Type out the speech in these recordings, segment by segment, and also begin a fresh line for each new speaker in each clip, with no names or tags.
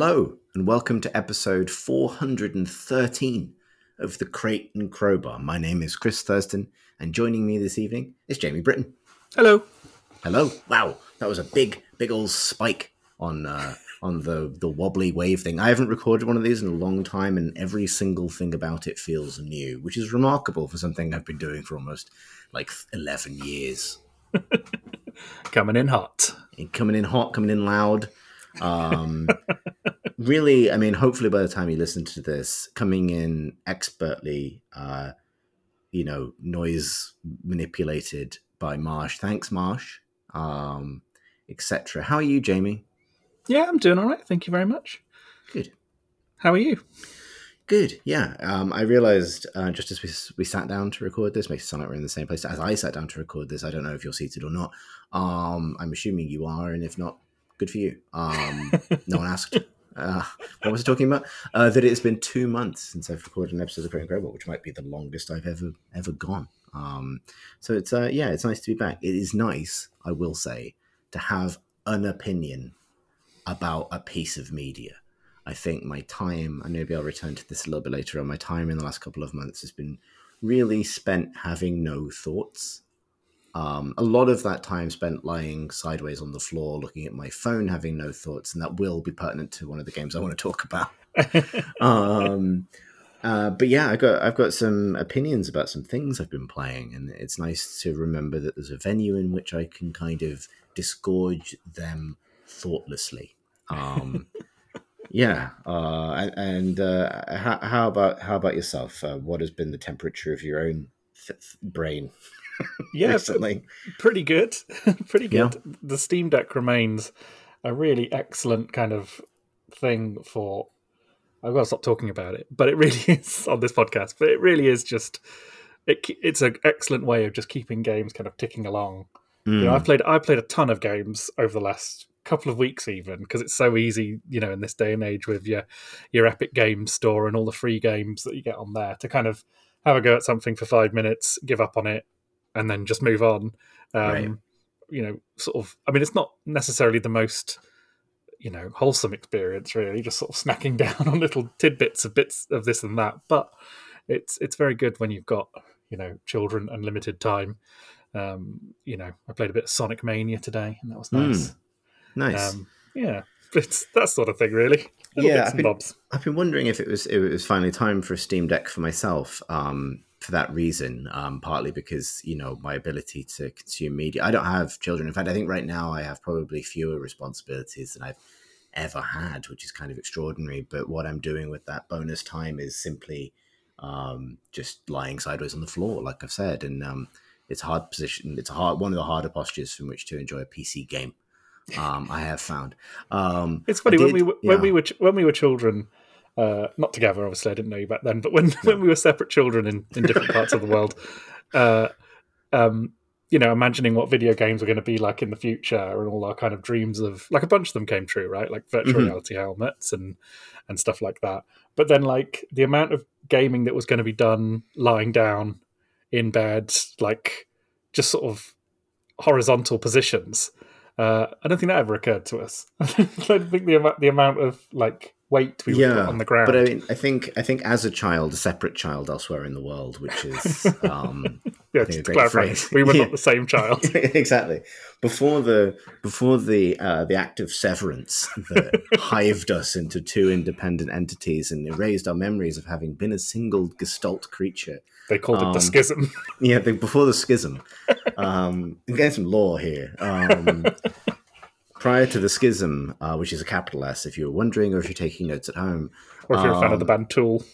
Hello, and welcome to episode 413 of the Crate and Crowbar. My name is Chris Thursten, and joining me this evening is Jamie Britton.
Hello.
Hello. Wow, that was a big, big old spike on uh, on the the wobbly wave thing. I haven't recorded one of these in a long time, and every single thing about it feels new, which is remarkable for something I've been doing for almost like 11 years.
Coming in hot.
coming in hot, coming in loud. Um, really, I mean, hopefully by the time you listen to this, coming in expertly, uh, you know, noise manipulated by Marsh. Thanks, Marsh, um, etc. How are you, Jamie?
Yeah, I'm doing all right. Thank you very much.
Good.
How are you?
Good. Yeah. Um, I realized uh, just as we, we sat down to record this, makes it sound like we're in the same place as I sat down to record this. I don't know if you're seated or not. Um, I'm assuming you are, and if not, good for you. Um, no one asked. Uh, what was I talking about? Uh, that it's been two months since I've recorded an episode of and Crowbar, which might be the longest I've ever ever gone. Um, so it's uh, yeah, it's nice to be back. It is nice, I will say, to have an opinion about a piece of media. I think my time, and maybe I'll return to this a little bit later on, my time in the last couple of months has been really spent having no thoughts. Um, a lot of that time spent lying sideways on the floor, looking at my phone, having no thoughts, and that will be pertinent to one of the games I want to talk about. um, uh, but yeah, I got I've got some opinions about some things I've been playing, and it's nice to remember that there's a venue in which I can kind of disgorge them thoughtlessly. Um, yeah, uh, and, uh, how, how, about how about yourself? Uh, what has been the temperature of your own th- brain?
yeah, recently? pretty good, pretty good. Yeah. The Steam Deck remains a really excellent kind of thing for. I've got to stop talking about it, but it really is on this podcast. But it really is just it, it's an excellent way of just keeping games kind of ticking along. Mm. You know, I've hmm. played I played a ton of games over the last couple of weeks even because it's so easy you know in this day and age with your your epic games store and all the free games that you get on there to kind of have a go at something for five minutes give up on it and then just move on um, right. you know sort of i mean it's not necessarily the most you know wholesome experience really just sort of snacking down on little tidbits of bits of this and that but it's it's very good when you've got you know children and limited time um, you know i played a bit of sonic mania today and that was nice mm.
Nice. Um,
yeah, it's that sort of thing, really.
Little yeah, I've been, I've been, wondering if it was it was finally time for a Steam Deck for myself. Um, for that reason, um, partly because you know my ability to consume media. I don't have children. In fact, I think right now I have probably fewer responsibilities than I've ever had, which is kind of extraordinary. But what I'm doing with that bonus time is simply um, just lying sideways on the floor, like I've said, and um, it's hard position. It's a hard one of the harder postures from which to enjoy a PC game. Um, I have found. Um,
it's funny did, when we yeah. when we were when we were children. Uh, not together, obviously. I didn't know you back then, but when, when we were separate children in, in different parts of the world, uh, um, you know, imagining what video games were going to be like in the future, and all our kind of dreams of like a bunch of them came true, right? Like virtual mm-hmm. reality helmets and and stuff like that. But then, like the amount of gaming that was going to be done lying down in bed, like just sort of horizontal positions uh, I don't think that ever occurred to us. I don't think the, the amount of like weight we yeah, put on the ground.
But I mean, I think I think as a child, a separate child elsewhere in the world, which is um,
yeah, to clarify, phrase. we were yeah. not the same child.
exactly. Before the before the uh, the act of severance that hived us into two independent entities and erased our memories of having been a single gestalt creature
they called um, it the um, schism.
yeah, the, before the schism. Um, getting some lore here. Um, prior to the schism, uh, which is a capital S, if you're wondering, or if you're taking notes at home,
or if you're a fan of the um, band Tool,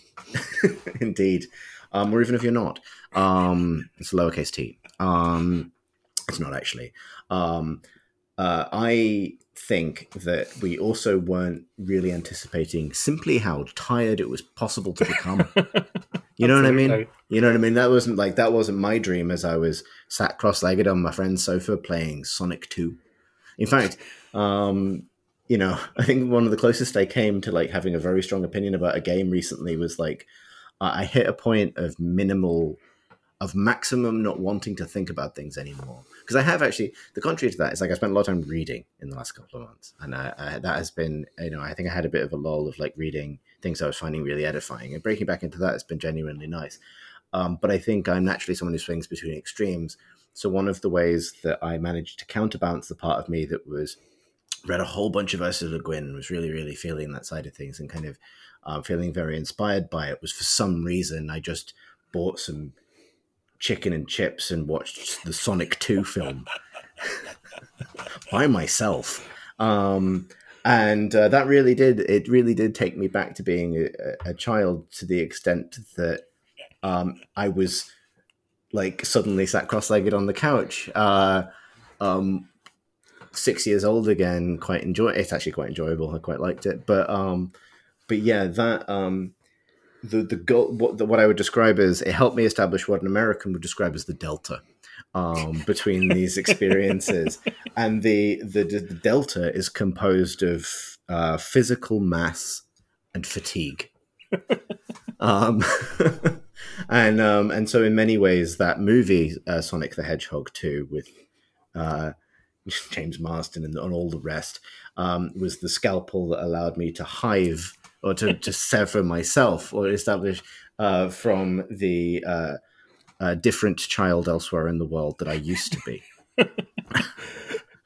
indeed, um, or even if you're not, um, it's lowercase t. Um, it's not actually. Um, uh, I think that we also weren't really anticipating simply how tired it was possible to become. You know what I mean? You know what I mean? That wasn't like that wasn't my dream as I was sat cross-legged on my friend's sofa playing Sonic 2. In fact, um, you know, I think one of the closest I came to like having a very strong opinion about a game recently was like I hit a point of minimal of maximum not wanting to think about things anymore. Because I have actually the contrary to that is like I spent a lot of time reading in the last couple of months, and I, I, that has been you know I think I had a bit of a lull of like reading things I was finding really edifying, and breaking back into that has been genuinely nice. Um, but I think I'm naturally someone who swings between extremes. So one of the ways that I managed to counterbalance the part of me that was read a whole bunch of Ursula Le Guin, was really really feeling that side of things, and kind of um, feeling very inspired by it was for some reason I just bought some chicken and chips and watched the Sonic 2 film by myself. Um, and uh, that really did, it really did take me back to being a, a child to the extent that um, I was like suddenly sat cross legged on the couch. Uh, um, six years old again, quite enjoy. It's actually quite enjoyable. I quite liked it, but um, but yeah, that um, the the goal what the, what I would describe as it helped me establish what an American would describe as the delta um, between these experiences, and the, the the delta is composed of uh, physical mass and fatigue. um, and um, and so in many ways that movie uh, Sonic the Hedgehog 2 with uh, James Marsden and, and all the rest um, was the scalpel that allowed me to hive or to, to sever myself or establish uh, from the uh, uh, different child elsewhere in the world that I used to be.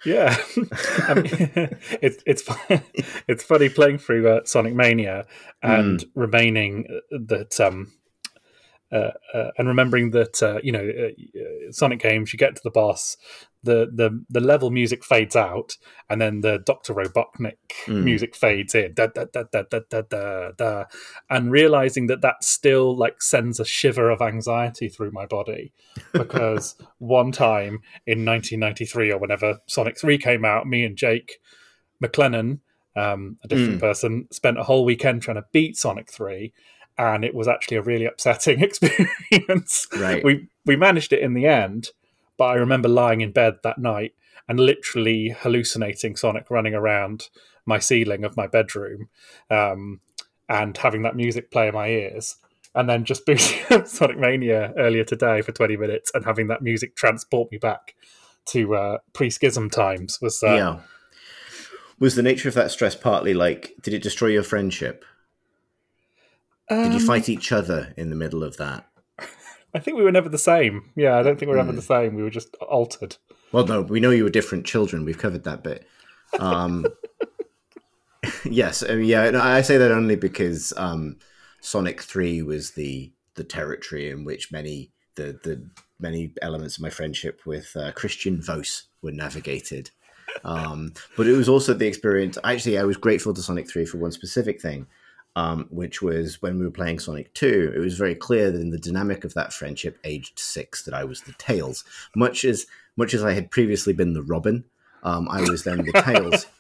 yeah, I mean, it's it's it's funny playing through uh, Sonic Mania and mm. remaining that um, uh, uh, and remembering that uh, you know uh, Sonic games, you get to the boss, the the the level music fades out and then the Dr. Robotnik mm. music fades in da, da, da, da, da, da, da, da. and realizing that that still like sends a shiver of anxiety through my body because one time in 1993 or whenever Sonic 3 came out me and Jake McLennan um, a different mm. person spent a whole weekend trying to beat Sonic 3 and it was actually a really upsetting experience.
Right.
We we managed it in the end but I remember lying in bed that night and literally hallucinating Sonic running around my ceiling of my bedroom, um, and having that music play in my ears. And then just booting up Sonic Mania earlier today for 20 minutes and having that music transport me back to uh, pre schism times was. Uh, yeah.
Was the nature of that stress partly like, did it destroy your friendship? Um, Did you fight um, each other in the middle of that?
I think we were never the same. Yeah, I don't think we were ever the same. We were just altered.
Well, no, we know you were different children. We've covered that bit. Um, yes, I mean, yeah. No, I say that only because um, Sonic Three was the the territory in which many the the many elements of my friendship with uh, Christian Vos were navigated. Um, but it was also the experience. Actually, I was grateful to Sonic Three for one specific thing, um, which was when we were playing Sonic 2, it was very clear that in the dynamic of that friendship, aged six, that I was the Tails. Much as much as I had previously been the Robin, um, I was then the Tails.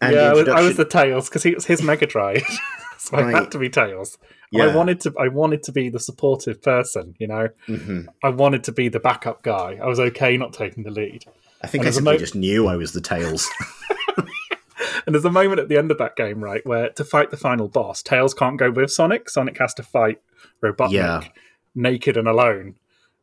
And yeah, the introduction... I, was, I was the Tails because he was his Mega Drive, so right. I had to be Tails. Yeah. I wanted to. I wanted to be the supportive person. You know, mm-hmm. I wanted to be the backup guy. I was okay not taking the lead.
I think and I simply mo- just knew I was the Tails.
and there's a moment at the end of that game, right, where to fight the final boss, Tails can't go with Sonic. Sonic has to fight Robotnik yeah. naked and alone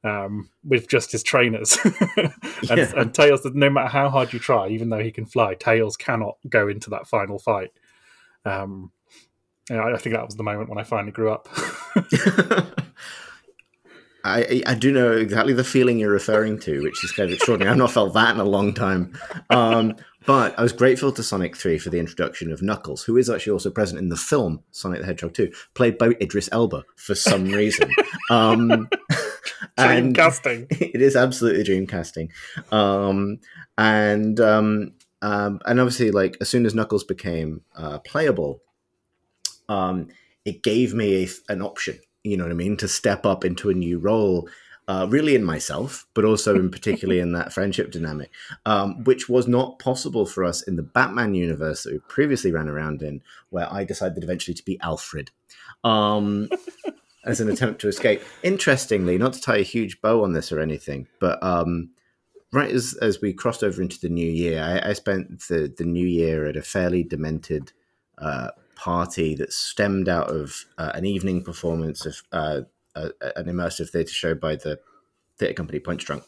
um, with just his trainers. and, yeah. and Tails, no matter how hard you try, even though he can fly, Tails cannot go into that final fight. Um, yeah, I think that was the moment when I finally grew up.
I, I do know exactly the feeling you're referring to, which is kind of extraordinary. I've not felt that in a long time. Um, but I was grateful to Sonic 3 for the introduction of Knuckles, who is actually also present in the film Sonic the Hedgehog 2, played by Idris Elba for some reason. um,
dream casting.
It is absolutely dream casting. Um, and um, um, and obviously, like as soon as Knuckles became uh, playable, um, it gave me a, an option. You know what I mean? To step up into a new role uh, really in myself, but also in particularly in that friendship dynamic, um, which was not possible for us in the Batman universe that we previously ran around in, where I decided eventually to be Alfred. Um, as an attempt to escape. Interestingly, not to tie a huge bow on this or anything, but um, right as, as we crossed over into the new year, I, I spent the, the new year at a fairly demented uh, party that stemmed out of uh, an evening performance of uh, a, an immersive theatre show by the theatre company Punchdrunk.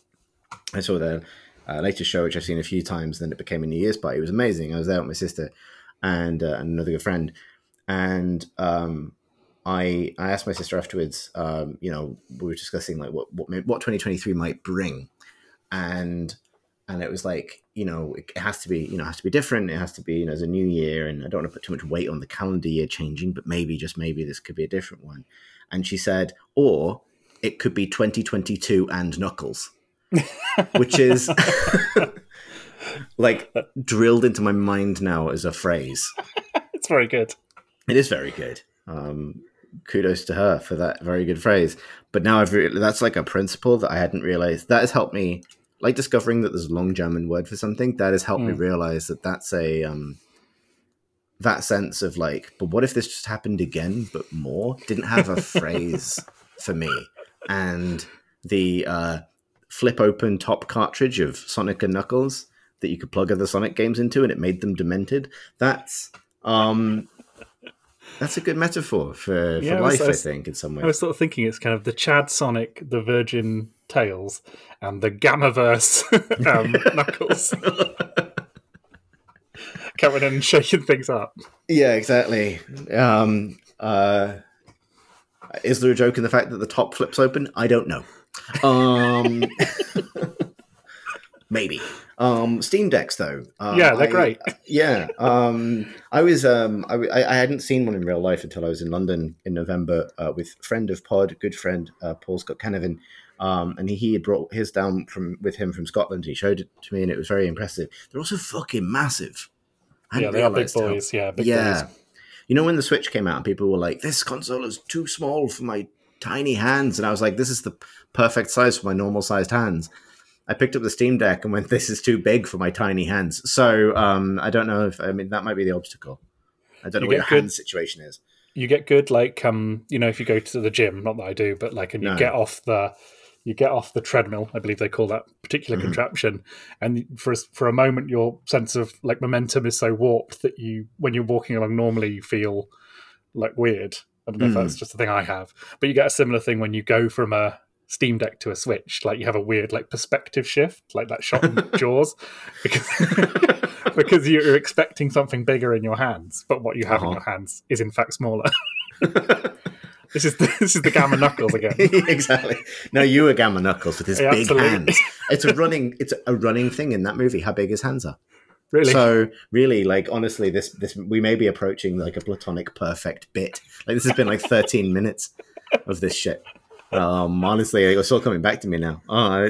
I saw their uh, latest show, which I've seen a few times. Then it became a New Year's party. It was amazing. I was there with my sister and, uh, another good friend, and um, I I asked my sister afterwards. Um, you know, we were discussing like what what what 2023 might bring, and and it was like you know it has to be you know it has to be different. It has to be you know as a new year, and I don't want to put too much weight on the calendar year changing, but maybe just maybe this could be a different one. And she said, or it could be 2022 and Knuckles, which is like drilled into my mind now as a phrase.
it's very good.
It is very good. Um, kudos to her for that very good phrase. But now I've re- that's like a principle that I hadn't realized. That has helped me, like discovering that there's a long German word for something. That has helped mm. me hmm. realize that that's a um, that sense of like, but what if this just happened again, but more? Didn't have a phrase for me, and the uh, flip open top cartridge of Sonic and Knuckles that you could plug other Sonic games into, and it made them demented. That's um, that's a good metaphor for, yeah, life, I, was, I, think, in some way.
I was sort of thinking it's kind of the Chad Sonic, the Virgin Tails, and the Gamaverse um, Knuckles. Coming in and shaking things up.
Yeah, exactly. Um, uh, is there a joke in the fact that the top flips open? I don't know. Um, maybe. Um, Steam Decks, though.
Um, yeah, they're I, great.
yeah. Um, I was um, I, I, hadn't seen one in real life until I was in London in November uh, with friend of pod, good friend uh, Paul Scott Canavan. Um, and he, he had brought his down from with him from Scotland. He showed it to me, and it was very impressive. They're also fucking massive.
yeah, they are big boys. How, yeah, big yeah. Boys.
You know when the Switch came out, and people were like, "This console is too small for my tiny hands," and I was like, "This is the perfect size for my normal sized hands." I picked up the Steam Deck and went, "This is too big for my tiny hands." So um, I don't know if I mean that might be the obstacle. I don't you know what your good, hand situation is.
You get good, like um, you know, if you go to the gym. Not that I do, but like, and you no. get off the you get off the treadmill. I believe they call that particular mm-hmm. contraption. And for for a moment, your sense of like momentum is so warped that you, when you're walking along normally, you feel like weird. I don't know mm. if that's mm. just a thing I have, but you get a similar thing when you go from a Steam Deck to a Switch, like you have a weird like perspective shift, like that shot in Jaws, because because you're expecting something bigger in your hands, but what you have uh-huh. in your hands is in fact smaller. this is the, this is the Gamma Knuckles again.
exactly. No, you are Gamma Knuckles with his yeah, big absolutely. hands. It's a running it's a running thing in that movie. How big his hands are.
Really?
So really, like honestly, this this we may be approaching like a platonic perfect bit. Like this has been like 13 minutes of this shit. Um, honestly, it's still coming back to me now. Oh,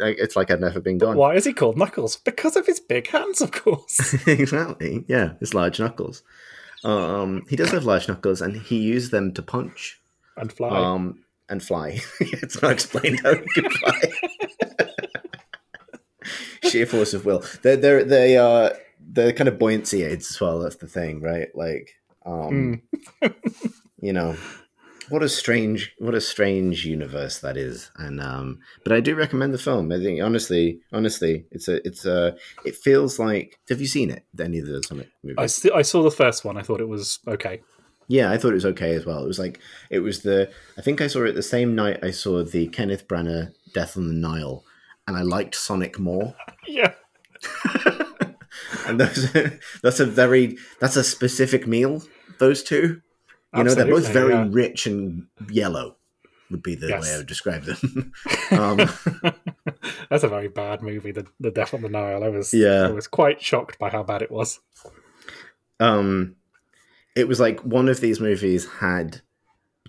it's like I've never been gone.
Why is he called Knuckles? Because of his big hands, of course.
exactly. Yeah, his large knuckles. Um, he does have large knuckles, and he used them to punch
and fly.
Um, and fly. it's not explained how he can fly. Sheer force of will. They're they're they are they're kind of buoyancy aids as well. That's the thing, right? Like, um, mm. you know, what a strange what a strange universe that is. And um but i do recommend the film. I think honestly honestly it's a it's a it feels like have you seen it? Any of the Sonic
movies? I, st- I saw the first one. I thought it was okay.
Yeah i thought it was okay as well. It was like it was the i think i saw it the same night i saw the kenneth branagh death on the nile and i liked sonic more.
Yeah.
And those, that's a very that's a specific meal those two you know, they're both very yeah. rich and yellow. Would be the yes. way I would describe them. um,
That's a very bad movie. The the Death on the Nile. I was yeah. I was quite shocked by how bad it was.
Um, it was like one of these movies had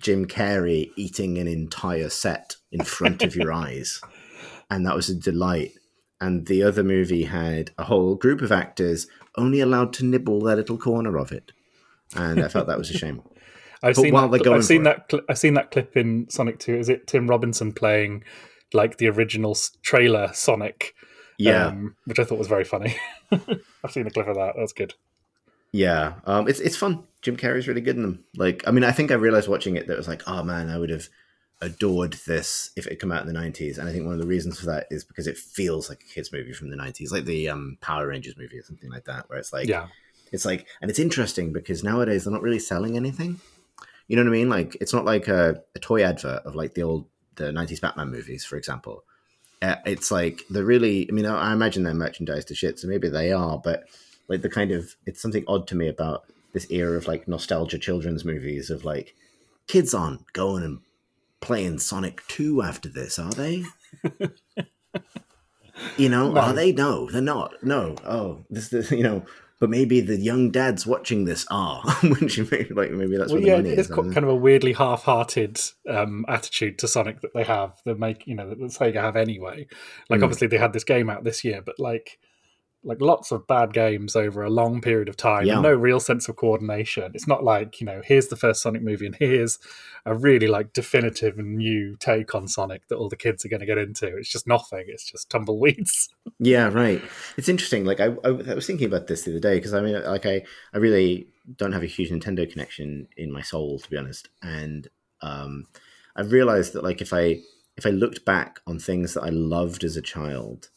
Jim Carrey eating an entire set in front of your eyes, and that was a delight. And the other movie had a whole group of actors only allowed to nibble their little corner of it, and I felt that was a shame.
I've but seen that, I've seen that cl- I've seen that clip in Sonic 2. Is it Tim Robinson playing like the original trailer Sonic?
Yeah, um,
which I thought was very funny. I've seen the clip of that. That's good.
Yeah, um, it's it's fun. Jim Carrey's really good in them. Like, I mean, I think I realized watching it that it was like, oh man, I would have adored this if it had come out in the 90s and i think one of the reasons for that is because it feels like a kids movie from the 90s like the um, power rangers movie or something like that where it's like
yeah
it's like and it's interesting because nowadays they're not really selling anything You know what I mean? Like it's not like a, a toy advert of like the old the '90s Batman movies, for example. Uh, it's like they're really. I mean, I, I imagine they're merchandise to shit, so maybe they are, but like the kind of it's something odd to me about this era of like nostalgia children's movies of like kids aren't going and playing Sonic 2 after this, are they? you know, no. are they? No, they're not. No. Oh, this, this you know, but maybe the young dads watching this are. Which maybe, like maybe that's well, yeah,
it is. kind of a weirdly half-hearted um, attitude to Sonic that they have. That make you know that Sega have anyway. Like mm. obviously they had this game out this year, but like like lots of bad games over a long period of time yeah. no real sense of coordination. It's not like you know here's the first sonic movie and here's a really like definitive and new take on sonic that all the kids are going to get into. It's just nothing. It's just tumbleweeds.
Yeah right. It's interesting like i, I, was thinking about this the other day because i mean like i i really don't have a huge nintendo connection in my soul to be honest. And um i've realized that like if i if i looked back on things that i loved as a child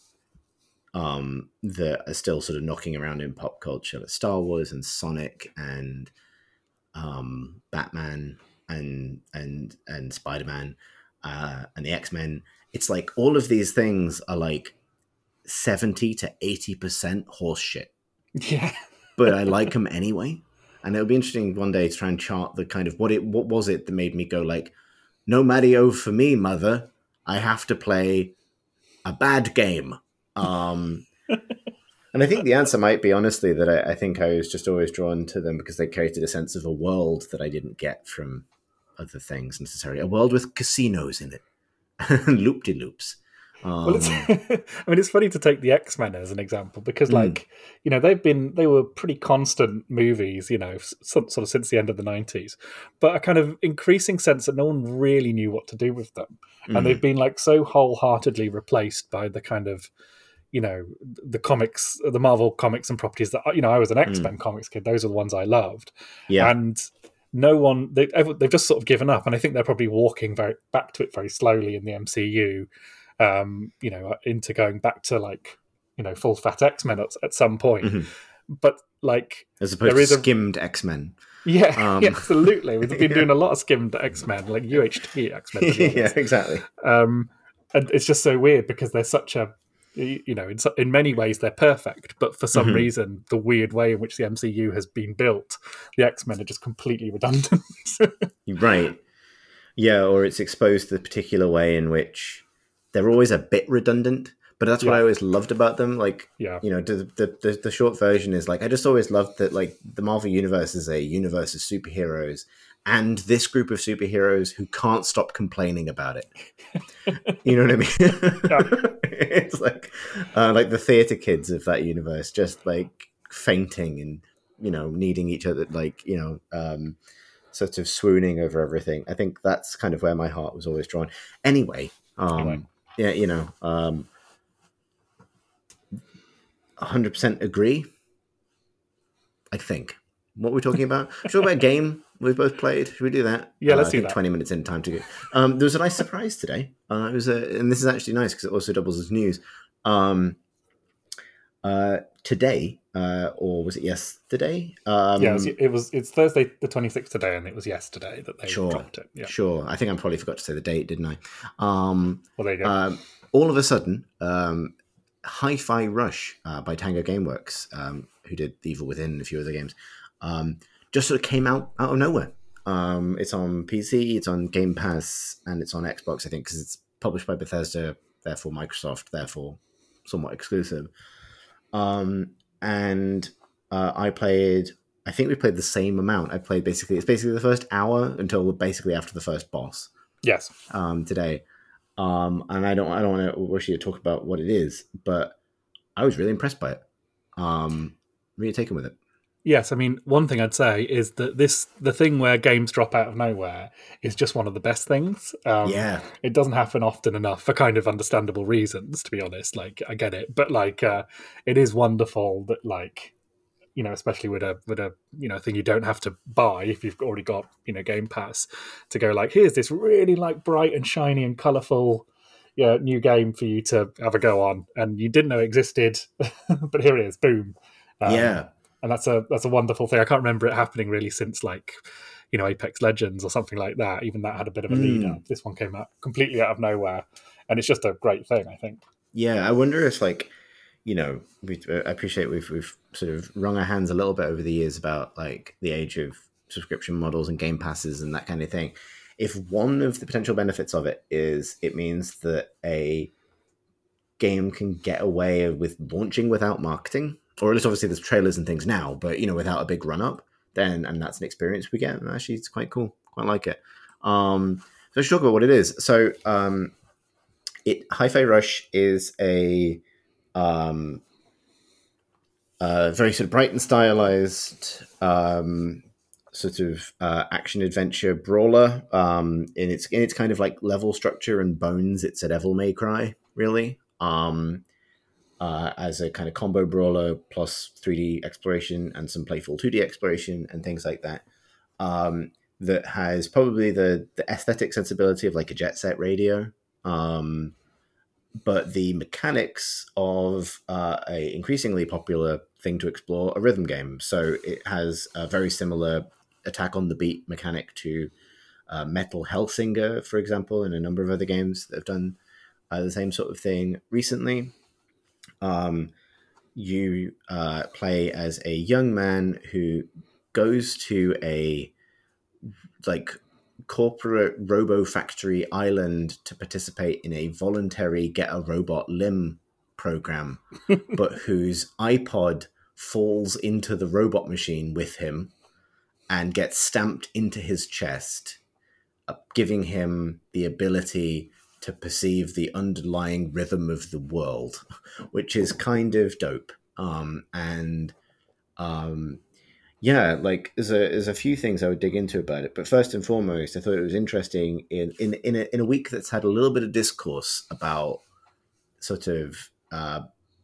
um, that are still sort of knocking around in pop culture, like Star Wars and Sonic and um, Batman and and and Spider Man uh, and the X Men. It's like all of these things are like seventy to eighty percent horseshit.
Yeah,
but I like them anyway. And it'll be interesting one day to try and chart the kind of what it what was it that made me go like, no Mario for me, mother. I have to play a bad game um, and I think the answer might be honestly that I, I, think I was just always drawn to them because they created a sense of a world that I didn't get from other things necessarily. A world with casinos in it, loop de loops. Um, well,
I mean, it's funny to take the X Men as an example because, hmm. like, mm. you know, they've been they were pretty constant movies, you know, sort of since the end of the nineties, but a kind of increasing sense that no one really knew what to do with them, mm. and hmm. they've been like so wholeheartedly replaced by the kind of you know the comics the marvel comics and properties that you know i was an hmm. x-men mm. comics kid those are the ones i loved yeah and no one they, they've just sort of given up and i think they're probably walking very back to it very slowly in the mcu um you know into going back to like you know full fat x-men at, at some point mm-hmm. but like
as opposed to skimmed a, x-men
yeah, um, yeah absolutely we've been yeah. doing a lot of skimmed x-men like uht x-men
yeah exactly
um and it's just so weird because they're such a you know, in, in many ways they're perfect, but for some mm-hmm. reason, the weird way in which the MCU has been built, the X Men are just completely redundant.
right. Yeah, or it's exposed to the particular way in which they're always a bit redundant. But that's yeah. what I always loved about them. Like, yeah. you know, the, the, the the short version is like I just always loved that like the Marvel universe is a universe of superheroes, and this group of superheroes who can't stop complaining about it. you know what I mean? it's like uh, like the theater kids of that universe, just like fainting and you know needing each other, like you know, um, sort of swooning over everything. I think that's kind of where my heart was always drawn. Anyway, um, anyway. yeah, you know, um, 100% agree. I think. What we're we talking about? Should we about a game we've both played? Should we do that?
Yeah, let's uh, do that.
Twenty minutes in time to go. Um, there was a nice surprise today. Uh, it was a, and this is actually nice because it also doubles as news. Um, uh, today, uh, or was it yesterday?
Um, yeah, it was, it was, It's Thursday, the twenty sixth today, and it was yesterday that they sure, dropped it. Yeah.
Sure. I think I probably forgot to say the date, didn't I? Um,
well, there you go. Um,
all of a sudden, um, Hi-Fi Rush uh, by Tango GameWorks, um, who did Evil Within and a few other games, um, just sort of came out out of nowhere. Um, it's on PC, it's on Game Pass, and it's on Xbox. I think because it's published by Bethesda, therefore Microsoft, therefore somewhat exclusive. Um, and uh, I played. I think we played the same amount. I played basically. It's basically the first hour until basically after the first boss.
Yes.
Um, today, um, and I don't. I don't want to wish you to talk about what it is, but I was really impressed by it. Um, really taken with it.
Yes, I mean one thing I'd say is that this the thing where games drop out of nowhere is just one of the best things.
Um, yeah,
it doesn't happen often enough for kind of understandable reasons. To be honest, like I get it, but like uh, it is wonderful that like you know, especially with a with a you know thing you don't have to buy if you've already got you know Game Pass to go like here's this really like bright and shiny and colourful yeah new game for you to have a go on, and you didn't know it existed, but here it is, boom.
Um, yeah
and that's a that's a wonderful thing. I can't remember it happening really since like you know Apex Legends or something like that. Even that had a bit of a mm. lead up. This one came out completely out of nowhere, and it's just a great thing. I think.
Yeah, I wonder if like you know, we, I appreciate we've we've sort of wrung our hands a little bit over the years about like the age of subscription models and game passes and that kind of thing. If one of the potential benefits of it is it means that a game can get away with launching without marketing, or at least obviously there's trailers and things now, but you know, without a big run up, then and that's an experience we get. And actually, it's quite cool. Quite like it. Um, so let's talk about what it is. So, um, it Hi-Fi Rush is a um, uh, very sort of bright and stylized um, sort of uh, action adventure brawler. Um, in its in its kind of like level structure and bones, it's a Devil May Cry really. Um, uh, as a kind of combo brawler plus 3D exploration and some playful 2D exploration and things like that. Um, that has probably the the aesthetic sensibility of like a jet set radio. Um, but the mechanics of uh, a increasingly popular thing to explore a rhythm game. So it has a very similar attack on the beat mechanic to uh, Metal Hellsinger, for example, and a number of other games that have done uh, the same sort of thing recently. Um, you uh, play as a young man who goes to a like corporate robo factory island to participate in a voluntary get a robot limb program, but whose iPod falls into the robot machine with him and gets stamped into his chest, uh, giving him the ability to perceive the underlying rhythm of the world, which is kind of dope. Um, and um, yeah, like there's a there's a few things I would dig into about it, but first and foremost, I thought it was interesting in in in a, in a week that's had a little bit of discourse about sort of uh,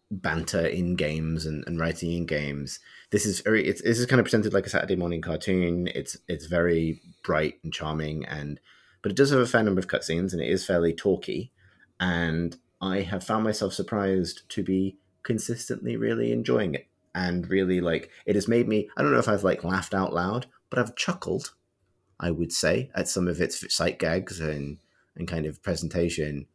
banter in games and, and writing in games. This is very it's this is kind of presented like a Saturday morning cartoon. It's it's very bright and charming, and but it does have a fair number of cutscenes, and it is fairly talky. And I have found myself surprised to be consistently really enjoying it and really like it has made me i don't know if i've like laughed out loud but i've chuckled i would say at some of its sight gags and and kind of presentation.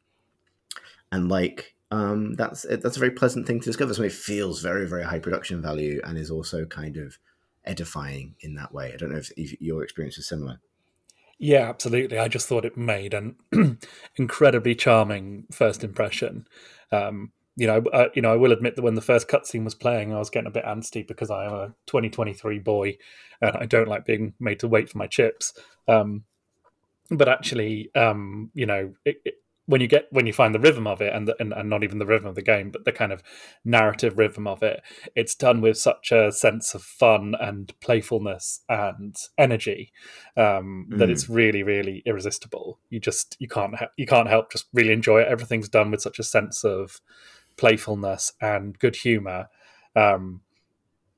And like um that's that's a very pleasant thing to discover. So it feels very very high production value and is also kind of edifying in that way. I don't know if, if your experience is similar.
Yeah absolutely. I just thought it made an incredibly charming first impression. Um you know, I, you know, I will admit that when the first cutscene was playing, I was getting a bit antsy because I am a 2023 boy and I don't like being made to wait for my chips. Um, but actually, um, you know, it, it, when you get when you find the rhythm of it, and, the, and, and not even the rhythm of the game, but the kind of narrative rhythm of it, it's done with such a sense of fun and playfulness and energy um, mm. that it's really, really irresistible. You just you can't you can't help just really enjoy it. Everything's done with such a sense of playfulness and good humor um,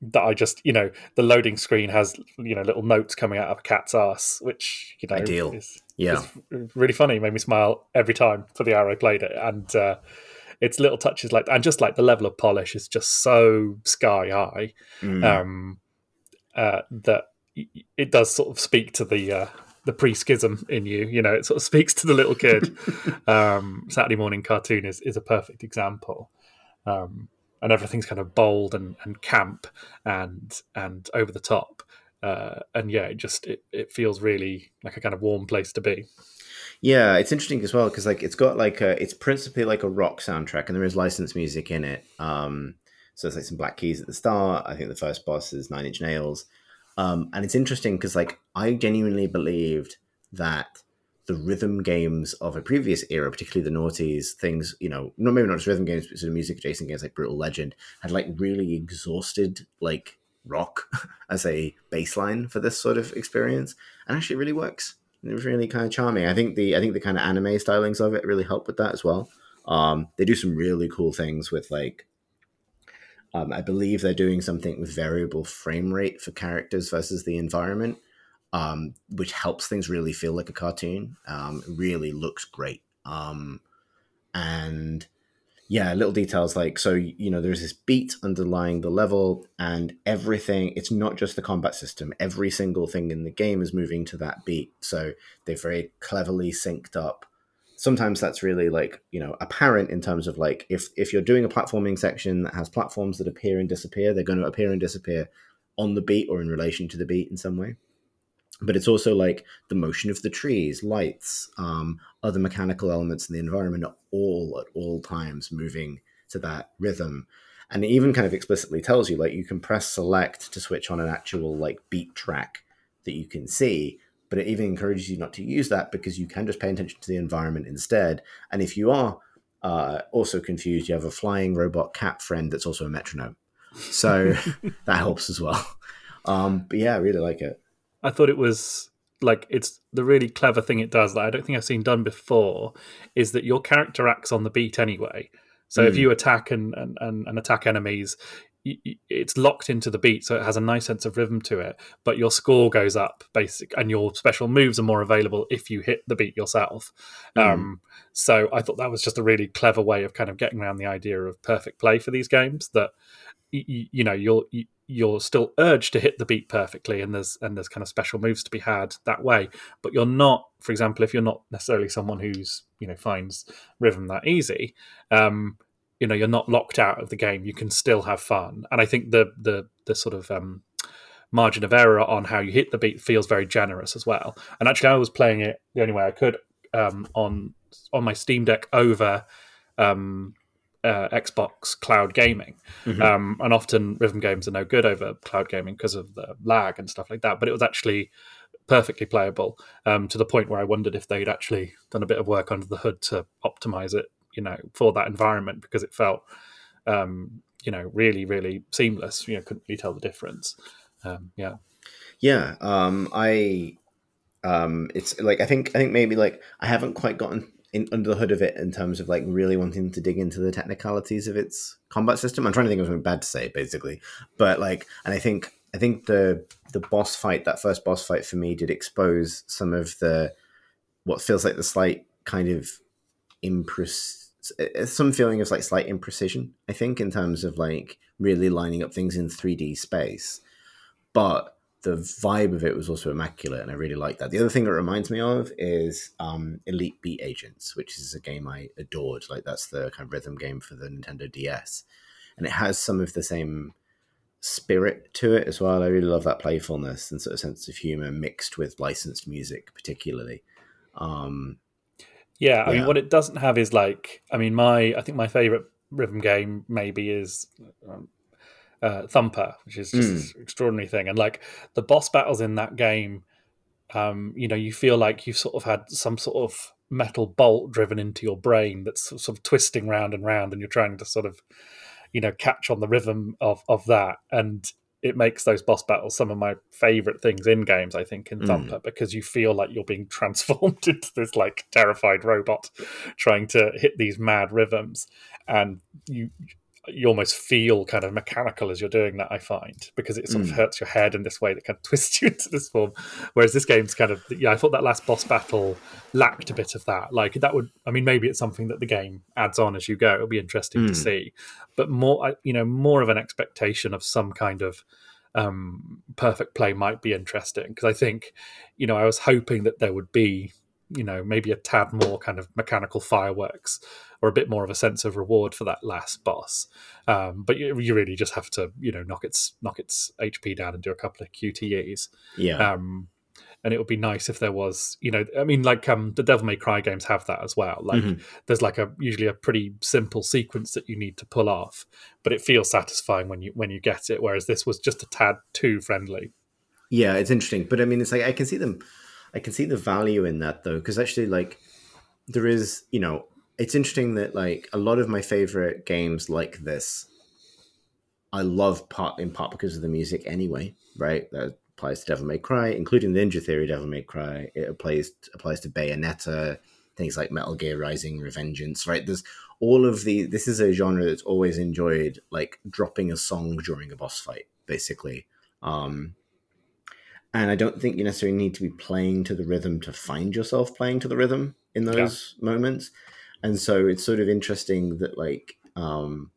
that I just, you know, the loading screen has, you know, little notes coming out of a cat's ass, which, you know,
ideal.
Is,
yeah.
Is really funny. It made me smile every time for the hour I played it. And uh, it's little touches like, and just like the level of polish is just so sky high mm. um, uh, that it does sort of speak to the, uh, the pre-schism in you. You know, it sort of speaks to the little kid. um, Saturday morning cartoon is is a perfect example. Um, and everything's kind of bold and, and camp and and over the top. Uh, and yeah, it just it, it feels really like a kind of warm place to be.
Yeah, it's interesting as well because like it's got like a it's principally like a rock soundtrack and there is licensed music in it. Um, so it's like some Black Keys at the start. I think the first boss is Nine Inch Nails. Um, and it's interesting because like I genuinely believed that the rhythm games of a previous era, particularly the noughties, things, you know, not maybe not just rhythm games, but sort of music adjacent games like Brutal Legend, had like really exhausted like rock as a baseline for this sort of experience. And actually it really works. It was really kind of charming. I think the I think the kind of anime stylings of it really help with that as well. Um, they do some really cool things with like um, I believe they're doing something with variable frame rate for characters versus the environment, um, which helps things really feel like a cartoon. Um, really looks great. Um, and yeah, little details like so you know there's this beat underlying the level and everything. It's not just the combat system. Every single thing in the game is moving to that beat. So they're very cleverly synced up. Sometimes that's really like you know apparent in terms of like if if you're doing a platforming section that has platforms that appear and disappear, they're going to appear and disappear on the beat or in relation to the beat in some way but it's also like the motion of the trees, lights, um, other mechanical elements in the environment are all at all times moving to that rhythm. And it even kind of explicitly tells you like you can press select to switch on an actual like beat track that you can see, but it even encourages you not to use that because you can just pay attention to the environment instead. And if you are uh, also confused, you have a flying robot cat friend that's also a metronome. So that helps as well. Um, but yeah, I really like it.
I thought it was like it's the really clever thing it does that I don't think I've seen done before is that your character acts on the beat anyway. So mm. if hmm. you attack and, and, and, attack enemies, it's locked into the beat, so it has a nice sense of rhythm to it. But your score goes up, basic, and your special moves are more available if you hit the beat yourself. Mm. Um, so I thought that was just a really clever way of kind of getting around the idea of perfect play for these games. That you, you know you'll you're still urged to hit the beat perfectly and there's and there's kind of special moves to be had that way but you're not for example if you're not necessarily someone who's you know finds rhythm that easy um you know you're not locked out of the game you can still have fun and i think the the the sort of um margin of error on how you hit the beat feels very generous as well and actually i was playing it the only way i could um on on my steam deck over um uh, Xbox cloud gaming. Mm-hmm. Um, and often rhythm games are no good over cloud gaming because of the lag and stuff like that. But it was actually perfectly playable um, to the point where I wondered if they'd actually done a bit of work under the hood to optimize it, you know, for that environment because it felt, um, you know, really, really seamless. You know, couldn't really tell the difference. Um, yeah.
Yeah. Um, I, um, it's like, I think, I think maybe like I haven't quite gotten in, under the hood of it in terms of like really wanting to dig into the technicalities of its combat system. I'm trying to think of something bad to say, basically, but like, and I think I think the the boss fight, that first boss fight for me, did expose some of the what feels like the slight kind of imprecise some feeling of like slight imprecision, I think, in terms of like really lining up things in 3D space. But the vibe of it was also immaculate, and I really like that. The other thing it reminds me of is um, Elite Beat Agents, which is a game I adored. Like that's the kind of rhythm game for the Nintendo DS, and it has some of the same spirit to it as well. I really love that playfulness and sort of sense of humor mixed with licensed music, particularly. Um,
yeah, I yeah. mean, what it doesn't have is like, I mean, my I think my favorite rhythm game maybe is um, uh, Thumper, which is just mm. an extraordinary thing. And like the boss battles in that game, um, you know, you feel like you've sort of had some sort of metal bolt driven into your brain that's sort of twisting round and round, and you're trying to sort of, you know, catch on the rhythm of of that. And it makes those boss battles some of my favorite things in games. I think in. Thumper mm. because you feel like you're being transformed into this like terrified robot trying to hit these mad rhythms, and you you almost feel kind of mechanical as you're doing that. I find because it sort mm. of hurts your head in this way that kind of twists you into this form. Whereas this game's kind of yeah, I thought that last boss battle lacked a bit of that. Like that would, I mean, maybe it's something that the game adds on as you go. It'll be interesting mm. to see, but more, you know, more of an expectation of some kind of um, perfect play might be interesting because I think, you know, I was hoping that there would be you know maybe a tad more kind of mechanical fireworks or a bit more of a sense of reward for that last boss. Um, but you, you, really just have to, you know, knock its knock its HP down and do a couple of QTEs.
Yeah.
Um, and it would be nice if there was, you know, I mean, like um, the Devil May Cry games have that as well. Like, mm-hmm. there's like a usually a pretty simple sequence that you need to pull off, but it feels satisfying when you when you get it. Whereas this was just a tad too friendly.
Yeah, it's interesting, but I mean, it's like I can see them, I can see the value in that though, because actually, like, there is, you know, it's interesting that like a lot of my favorite games like this I love part in part because of the music anyway, right? That applies to Devil May Cry, including the Ninja Theory Devil May Cry. It applies applies to Bayonetta, things like Metal Gear Rising, Revengeance, right? There's all of the this is a genre that's always enjoyed like dropping a song during a boss fight, basically. Um and I don't think you necessarily need to be playing to the rhythm to find yourself playing to the rhythm in those yeah. moments. And so it's sort of interesting that like um,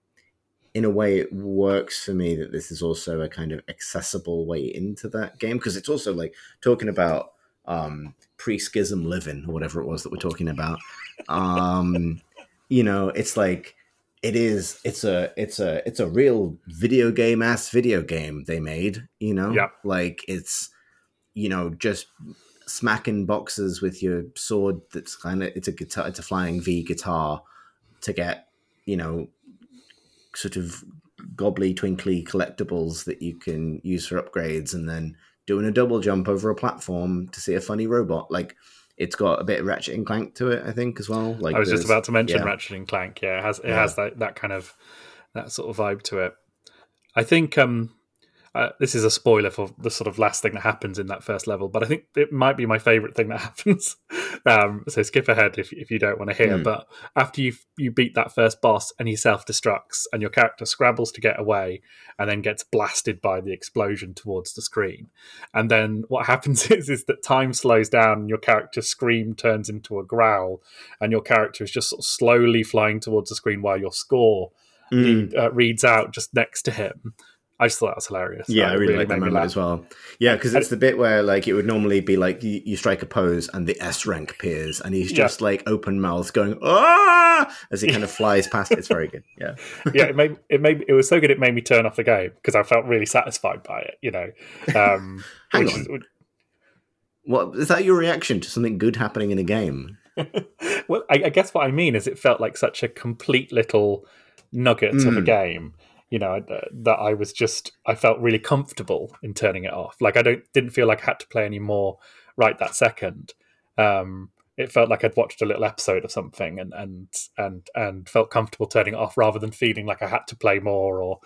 in a way it works for me that this is also a kind of accessible way into that game because it's also like talking about um, pre-schism living or whatever it was that we're talking about. Um, you know it's like it is it's a it's a it's a real video game ass video game they made you know?
Yeah.
Like it's you know just smacking boxes with your sword that's kind of it's a guitar it's a flying v guitar to get you know sort of gobbly twinkly collectibles that you can use for upgrades and then doing a double jump over a platform to see a funny robot like it's got a bit of ratchet and clank to it i think as well like
i was just about to mention yeah. ratchet and clank yeah it has it yeah. has that, that kind of that sort of vibe to it i think um uh, this is a spoiler for the sort of last thing that happens in that first level, but I think it might be my favorite thing that happens. um, so skip ahead if, if you don't want to hear. Mm. But after you you beat that first boss and he self destructs and your character scrabbles to get away and then gets blasted by the explosion towards the screen, and then what happens is is that time slows down and your character's scream turns into a growl, and your character is just sort of slowly flying towards the screen while your score. Mm. uh, reads out just next to him I just thought that was hilarious.
Yeah, I really, really like that moment as well. Yeah, because it's the bit where like it would normally be like you, you, strike a pose and the S rank appears and he's just yeah. like open mouth going ah as he kind of flies past. It's very good. Yeah,
yeah. It made it made it was so good. It made me turn off the game because I felt really satisfied by it. You know, um,
hang on. Is, what is that? Your reaction to something good happening in a game?
well, I, I guess what I mean is it felt like such a complete little nugget mm. of a hmm. game you know that I was just I felt really comfortable in turning it off. Like I don't didn't feel like I had to play anymore right that second. Um, it felt like I'd watched a little episode of something and and and and felt comfortable turning it off rather than feeling like I had to play more or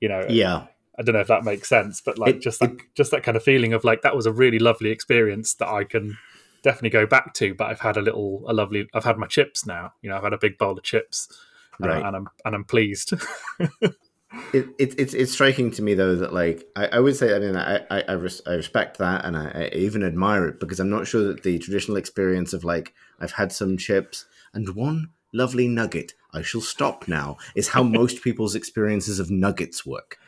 you know
yeah.
I don't know if that makes sense, but like it, just that it, just that kind of feeling of like that was a really lovely experience that I can definitely go back to. But I've had a little a lovely I've had my chips now. You know, I've had a big bowl of chips, right. and I'm and I'm pleased.
it, it, it's it's striking to me though that like I, I would say I mean I I, I, res, I respect that and I, I, even admire it because I'm not sure that the traditional experience of like I've had some chips and one lovely nugget I shall stop now is how most people's experiences of nuggets work.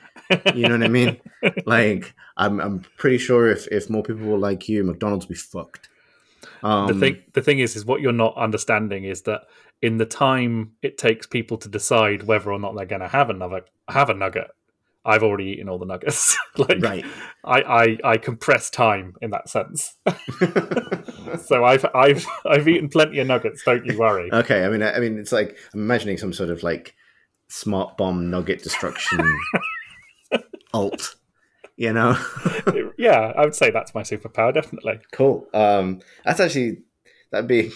You know what I mean? like I'm I'm pretty sure if if more people were like you, McDonald's would be fucked.
Um, the thing the thing is is what you're not understanding is that in the time it takes people to decide whether or not they're going to have another have a nugget I've already eaten all the nuggets. like, right. I, I, I compress time in that sense. so I've I've I've eaten plenty of nuggets. Don't you worry.
Okay. I mean, I mean, it's like I'm imagining some sort of like smart bomb nugget destruction alt. You know?
yeah, I would say that's my superpower. Definitely.
Cool. Um, that's actually That'd be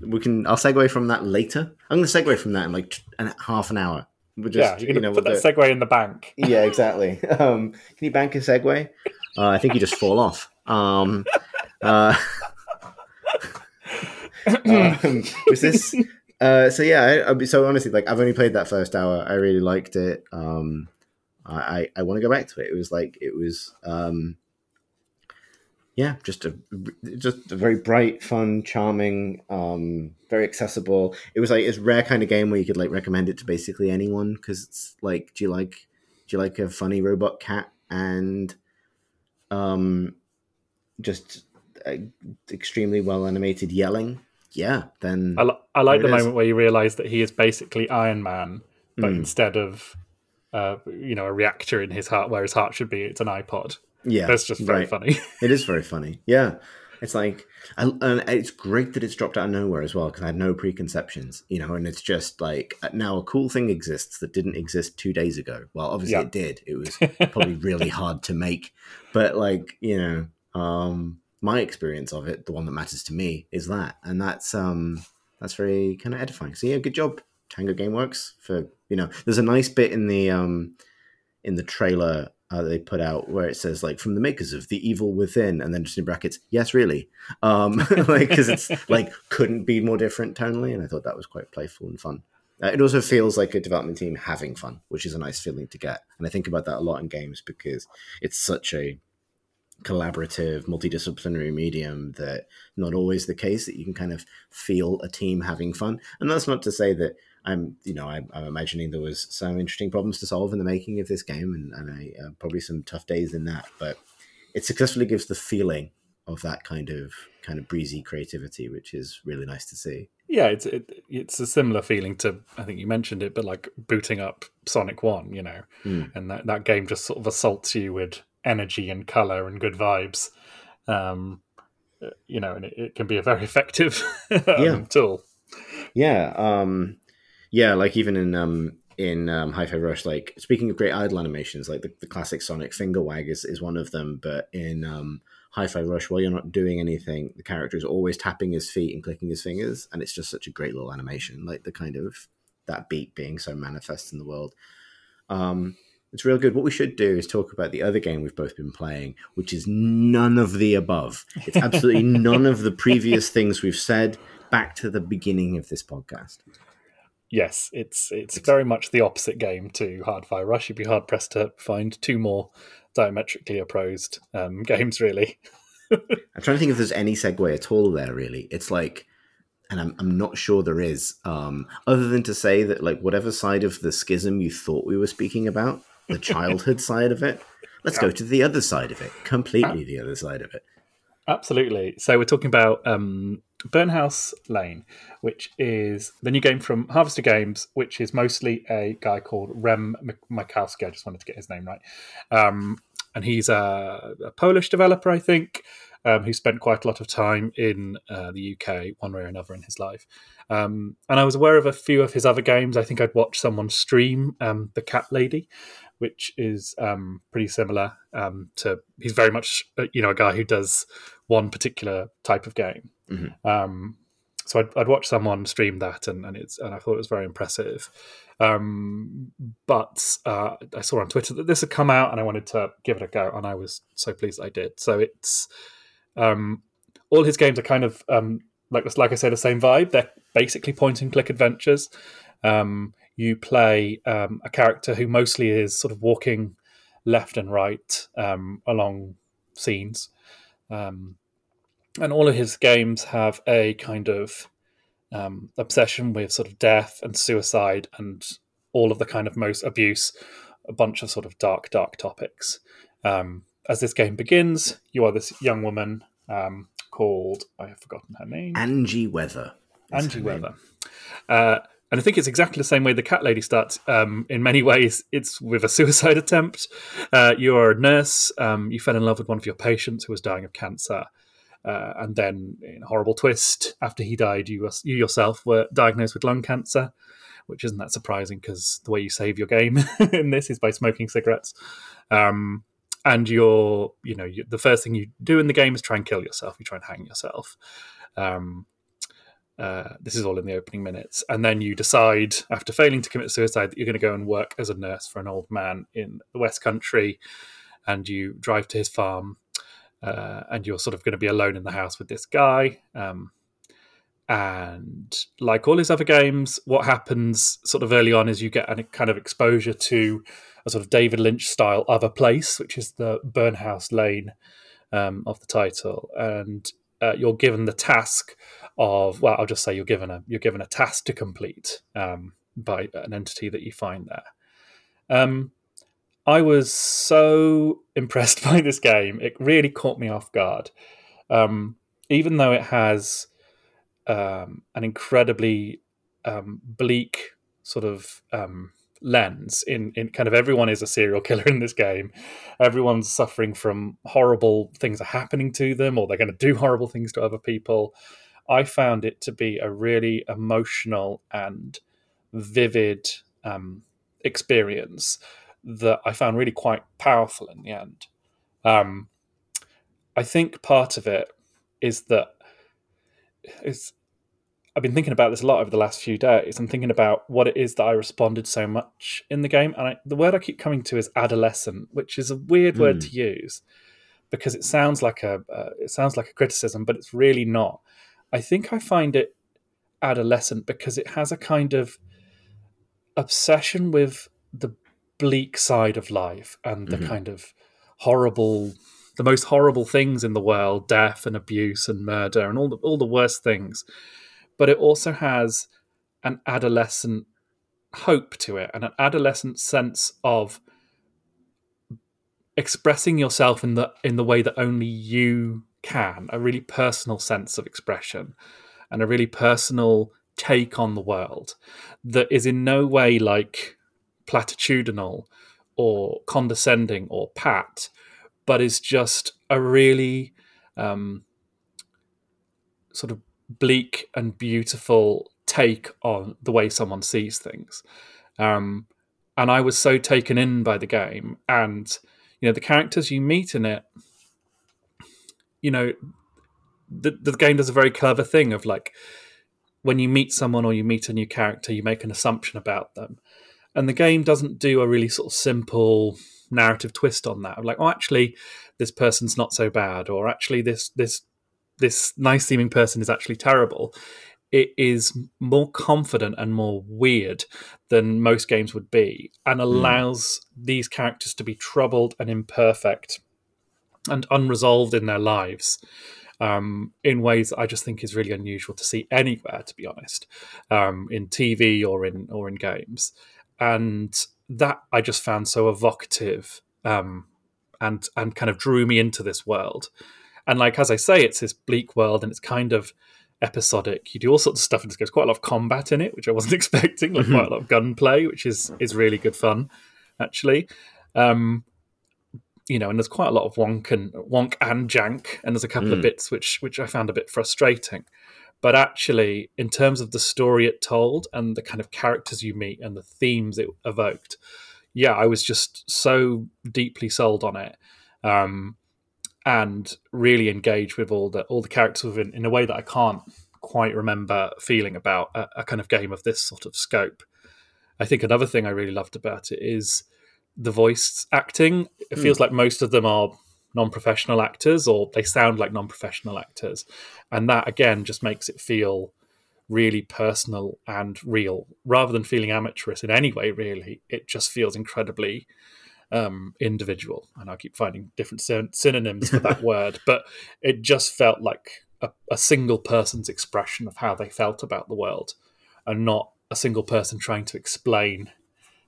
we can. I'll segue from that later. I'm going to segue from that in like t- half an hour.
We're just, yeah, you're going to you know, put that the... segue in the bank.
Yeah, exactly. um, can you bank a segue? Uh, I think you just fall off. Um, uh, um, was this? Uh, so yeah, I, so honestly, like I've only played that first hour. I really liked it. Um, I I, I want to go back to it. It was like it was um, yeah, just a just a very bright, fun, charming, um, very accessible. It was like it's rare kind of game where you could like recommend it to basically anyone because it's like, do you like do you like a funny robot cat and um, just uh, extremely well animated yelling? Yeah, then
I, li- I like the moment where you realize that he is basically Iron Man, but mm. instead of uh, you know a reactor in his heart where his heart should be, it's an iPod.
Yeah,
that's just very right. funny.
it is very funny. Yeah, it's like, and it's great that it's dropped out of nowhere as well because I had no preconceptions, you know. And it's just like uh, now a cool thing exists that didn't exist two days ago. Well, obviously yeah. it did. It was probably really hard to make, but like you know, um, my experience of it, the one that matters to me, is that, and that's um, that's very kind of edifying. So yeah, good job, Tango GameWorks, for you know. There's a nice bit in the um, in the trailer uh, they put out where it says like from the makers of the evil within and then just in brackets yes really um like because it's like couldn't be more different tonally and i thought that was quite playful and fun uh, it also feels like a development team having fun which is a nice feeling to get and i think about that a lot in games because it's such a collaborative, multidisciplinary medium that not always the case that you can kind of feel a team having fun. And that's not to say that I'm, you know, I'm, I'm imagining there was some interesting problems to solve in the making of this game, and, and I, uh, probably some tough days in that. But it successfully gives the feeling of that kind of kind of breezy creativity, which is really nice to see.
Yeah, it's it, it's a similar feeling to I think you mentioned it, but like booting up Sonic One, you know, mm. and that that game just sort of assaults you with energy and color and good vibes. Um, you know, and it, it can be a very effective um, yeah. tool.
Yeah, um, yeah. Like even in um, in um, Hi-Fi Rush, like speaking of great idle animations, like the, the classic Sonic finger wag is, is one of them. But in um, Hi-Fi Rush, while you're not doing anything, the character is always tapping his feet and clicking his fingers, and it's just such a great little animation. Like the kind of that beat being so manifest in the world. Um, it's real good. What we should do is talk about the other game we've both been playing, which is none of the above. It's absolutely none of the previous things we've said back to the beginning of this podcast.
Yes, it's it's, very much the opposite game to Hi-Fi Rush. You'd be hard pressed to find two more diametrically opposed um, games, really.
I'm trying to think if there's any segue at all there. Really, it's like and I'm, I'm not sure there is um, other than to say that like whatever side of the schism you thought we were speaking about the childhood side of it. Let's yeah. go to the other side of it, completely the other side of it.
Absolutely. So we're talking about um, Burnhouse Lane, which is the new game from Harvester Games, which is mostly a guy called Rem Michalski. I just wanted to get his name right. Um, and he's a, a, Polish developer, I think, um, who spent quite a lot of time in uh, the UK, one way or another, in his life. Um, and I was aware of a few of his other games. I think I'd watched someone stream um, The Cat Lady, which is um, pretty similar um, to. He's very much uh, you know a guy who does one particular type of game. Mm-hmm. Um, so I'd, I'd watched someone stream that, and, and it's and I thought it was very impressive. Um, but uh, I saw on Twitter that this had come out, and I wanted to give it a go, and I was so pleased I did. So it's um, all his games are kind of um, like like I say, the same vibe. They're basically point and click adventures. Um, you play um, a character who mostly is sort of walking left and right along scenes. Um, and all of his games have a kind of um, obsession with sort of death and suicide and all of the kind of most abuse, a bunch of sort of dark, dark topics. Um, as this game begins, you are this young woman um, called, I have forgotten her name
Angie Weather.
Angie Weather. Uh, and I think it's exactly the same way the cat lady starts. Um, in many ways, it's with a suicide attempt. Uh, you're a nurse. Um, you fell in love with one of your patients who was dying of cancer. Uh, and then, in a horrible twist, after he died, you, you yourself were diagnosed with lung cancer, which isn't that surprising because the way you save your game in this is by smoking cigarettes. Um, and you're, you know, you, the first thing you do in the game is try and kill yourself. You try and hang yourself. Um, uh, this is all in the opening minutes. And then you decide, after failing to commit suicide, that you're going to go and work as a nurse for an old man in the West Country. And you drive to his farm, uh, and you're sort of going to be alone in the house with this guy. Um, and like all his other games, what happens sort of early on is you get a kind of exposure to a sort of David Lynch style other place, which is the Burnhouse Lane um, of the title. And uh, you're given the task of well, I'll just say you're given a you're given a task to complete um, by an entity that you find there. Um, I was so impressed by this game; it really caught me off guard. Um, even though it has um, an incredibly um, bleak sort of um, lens in in kind of everyone is a serial killer in this game. Everyone's suffering from horrible things are happening to them or they're going to do horrible things to other people. I found it to be a really emotional and vivid um, experience that i found really quite powerful in the end um, i think part of it is that it's I've been thinking about this a lot over the last few days. I'm thinking about what it is that I responded so much in the game, and I, the word I keep coming to is adolescent, which is a weird mm. word to use because it sounds like a uh, it sounds like a criticism, but it's really not. I think I find it adolescent because it has a kind of obsession with the bleak side of life and the mm-hmm. kind of horrible the most horrible things in the world, death and abuse and murder and all the all the worst things. But it also has an adolescent hope to it and an adolescent sense of expressing yourself in the in the way that only you can a really personal sense of expression and a really personal take on the world that is in no way like platitudinal or condescending or pat but is just a really um, sort of bleak and beautiful take on the way someone sees things. Um, and I was so taken in by the game, and you know the characters you meet in it. You know, the the game does a very clever thing of like when you meet someone or you meet a new character, you make an assumption about them, and the game doesn't do a really sort of simple narrative twist on that. Like, oh, actually, this person's not so bad, or actually, this this this nice seeming person is actually terrible it is more confident and more weird than most games would be and hmm. allows mm. these characters to be troubled and imperfect and unresolved in their lives um, in ways that I just think is really unusual to see anywhere, to be honest, um, in TV or in or in games, and that I just found so evocative um, and and kind of drew me into this world. And like as I say, it's this bleak world, and it's kind of episodic. You do all sorts of stuff, and there's quite a lot of combat in it, which I wasn't expecting. Like mm-hmm. quite a lot of gunplay, which is is really good fun, actually. Um, you know, and there's quite a lot of wonk and wonk and jank, and there's a couple mm. of bits which which I found a bit frustrating. But actually, in terms of the story it told and the kind of characters you meet and the themes it evoked, yeah, I was just so deeply sold on it. Um, and really engaged with all the all the characters within in a way that I can't quite remember feeling about a, a, kind of game of this sort of scope. I think another thing I really loved about it is the voice acting. It feels mm. like most of them are non-professional actors or they sound like non-professional actors. And that again just makes it feel really personal and real. Rather than feeling amateurish in any way really it just feels incredibly um, individual, and I keep finding different syn- synonyms for that word, but it just felt like a, a, single person's expression of how they felt about the world, and not a single person trying to explain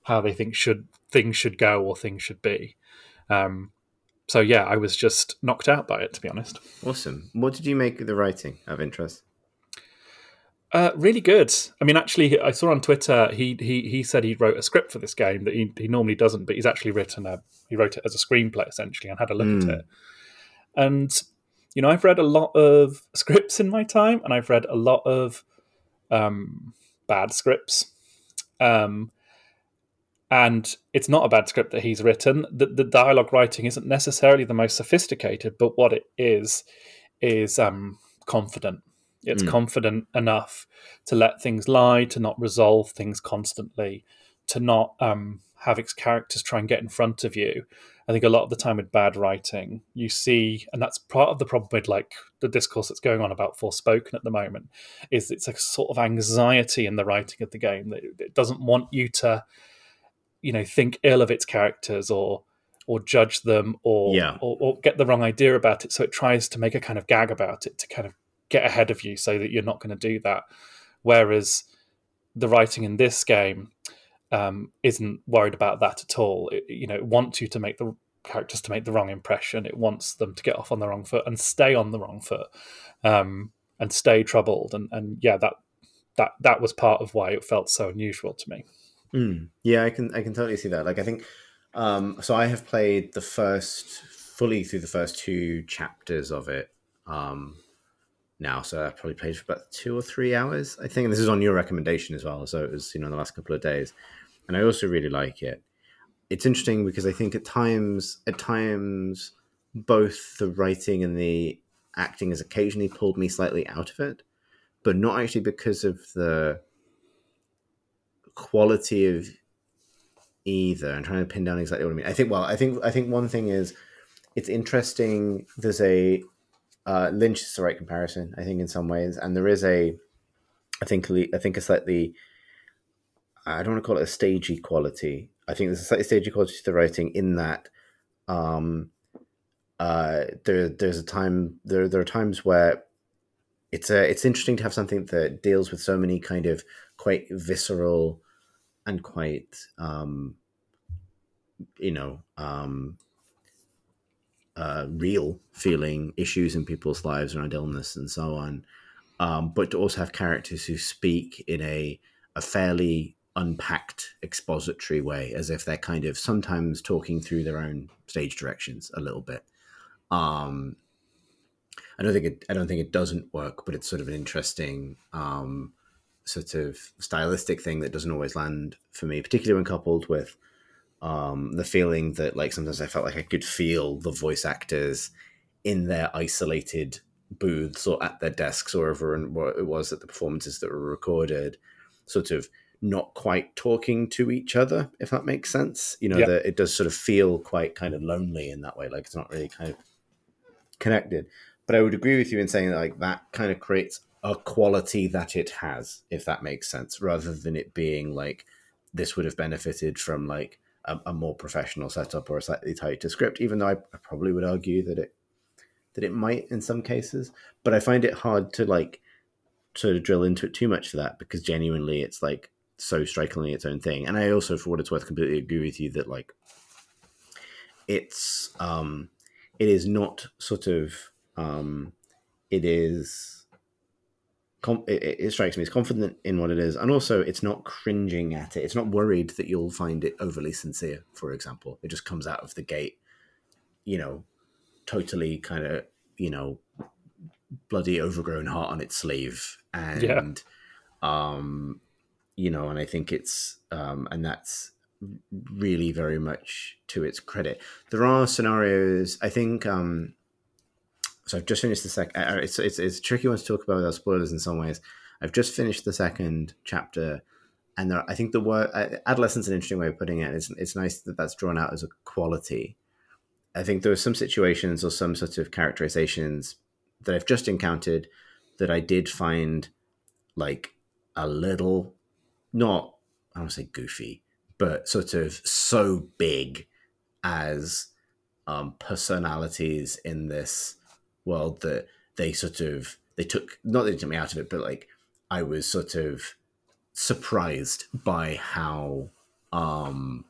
how they think should things should go or things should be. Um, so yeah, I was just knocked out by it, to be honest.
Awesome. What did you make of the writing of interest?
Uh, really good. I mean, actually, I saw on Twitter he he he said he wrote a script for this game that he, he normally doesn't, but he's actually written a he wrote it as a screenplay essentially and had a look mm. at hmm. it. And you know, I've read a lot of scripts in my time, and I've read a lot of um, bad scripts. Um, and it's not a bad script that he's written. The, the dialogue writing isn't necessarily the most sophisticated, but what it is is um, confident it's mm. confident enough to let things lie, to not resolve things constantly, to not um, have its characters try and get in front of you. I think a lot of the time with bad writing, you see, and that's part of the problem with like the discourse that's going on about Forspoken at the moment, is it's a sort of anxiety in the writing of the game that it doesn't want you to, you know, think ill of its characters or or judge them or,
yeah.
or, or get the wrong idea about it. So it tries to make a kind of gag about it to kind of get ahead of you so that you're not going to do that. Whereas the writing in this game um, isn't worried about that at all. It, you know, it wants you to make the characters to make the wrong impression. It wants them to get off on the wrong foot and stay on the wrong foot um, and stay troubled. And, and yeah, that that that was part of why it felt so unusual to me.
Mm. Yeah, I can I can totally see that. Like I think um, so. I have played the first fully through the first two chapters of it. Um, now, so I probably played for about two or three hours, I think. And this is on your recommendation as well, so it was you know in the last couple of days, and I also really like it. It's interesting because I think at times, at times, both the writing and the acting has occasionally pulled me slightly out of it, but not actually because of the quality of either. I'm trying to pin down exactly what I mean. I think well, I think I think one thing is it's interesting. There's a uh, Lynch is the right comparison, I think, in some ways. And there is a, I think, I think a slightly, I don't want to call it a stagey quality. I think there's a slightly stagey quality to the writing in that, um, uh, there there's a time there there are times where it's a it's interesting to have something that deals with so many kind of quite visceral and quite um, you know um, uh, real feeling issues in people's lives around illness and so on, um, but to also have characters who speak in a a fairly unpacked expository way, as if they're kind of sometimes talking through their own stage directions a little bit. Um, I don't think it. I don't think it doesn't work, but it's sort of an interesting um, sort of stylistic thing that doesn't always land for me, particularly when coupled with um, the feeling that like sometimes I felt like I could feel the voice actors in their isolated booths or at their desks or wherever and what it was that the performances that were recorded, sort of not quite talking to each other, if that makes sense. You know, yep. that it does sort of feel quite kind of lonely in that way, like it's not really kind of connected. But I would agree with you in saying that, like that kind of creates a quality that it has, if that makes sense, rather than it being like this would have benefited from like a, a more professional setup or a slightly tighter script. Even though I, I probably would argue that it that it might in some cases, but I find it hard to like sort of drill into it too much for that because genuinely it's like so strikingly its own thing. And I also, for what it's worth, completely agree with you that like it's um it is not sort of um it is it, it, strikes me as confident in what it is and also it's not cringing at it. It's not worried that you'll find it overly sincere for example. It just comes out of the gate you know totally kind of you know bloody overgrown heart on its sleeve. And yeah. um you know and i think it's um and that's really very much to its credit. There are scenarios i think um so I've just finished the second. It's, it's it's a tricky one to talk about without spoilers in some ways. I've just finished the second chapter, and there, I think the word adolescence is an interesting way of putting it. It's it's nice that that's drawn out as a quality. I think there are some situations or some sort of characterizations that I've just encountered that I did find like a little not I don't say goofy, but sort of so big as um, personalities in this world that they sort of they took not that they took me out of it, but like I was sort of surprised by how um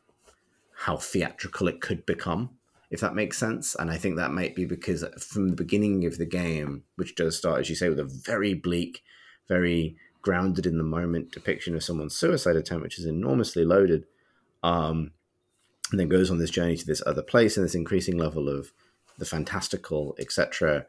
how theatrical it could become if that makes sense. And i think that might be because from the beginning of the game which does start as you say with a very bleak very grounded in the moment depiction of someone's suicide attempt which is enormously loaded um and then goes on this journey to this other place and this increasing level of the fantastical, etc.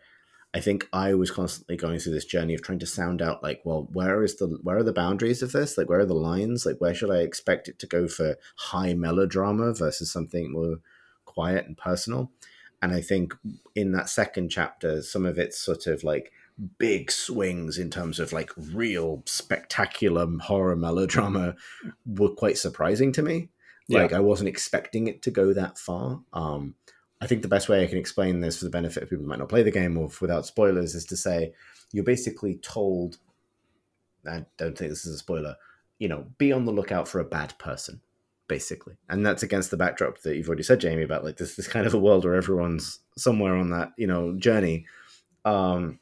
I think I was constantly going through this journey of trying to sound out like, well, where is the where are the boundaries of this? Like, where are the lines? Like, where should I expect it to go for high melodrama versus something more quiet and personal? And I think in that second chapter, some of it's sort of like big swings in terms of like real spectacular horror melodrama were quite surprising to me. Yeah. Like I wasn't expecting it to go that far. Um, I think the best way I can explain this for the benefit of people who might not play the game or without spoilers is to say you're basically told. I don't think this is a spoiler. You know, be on the lookout for a bad person, basically, and that's against the backdrop that you've already said, Jamie, about like this this kind of a world where everyone's somewhere on that you know journey. Um,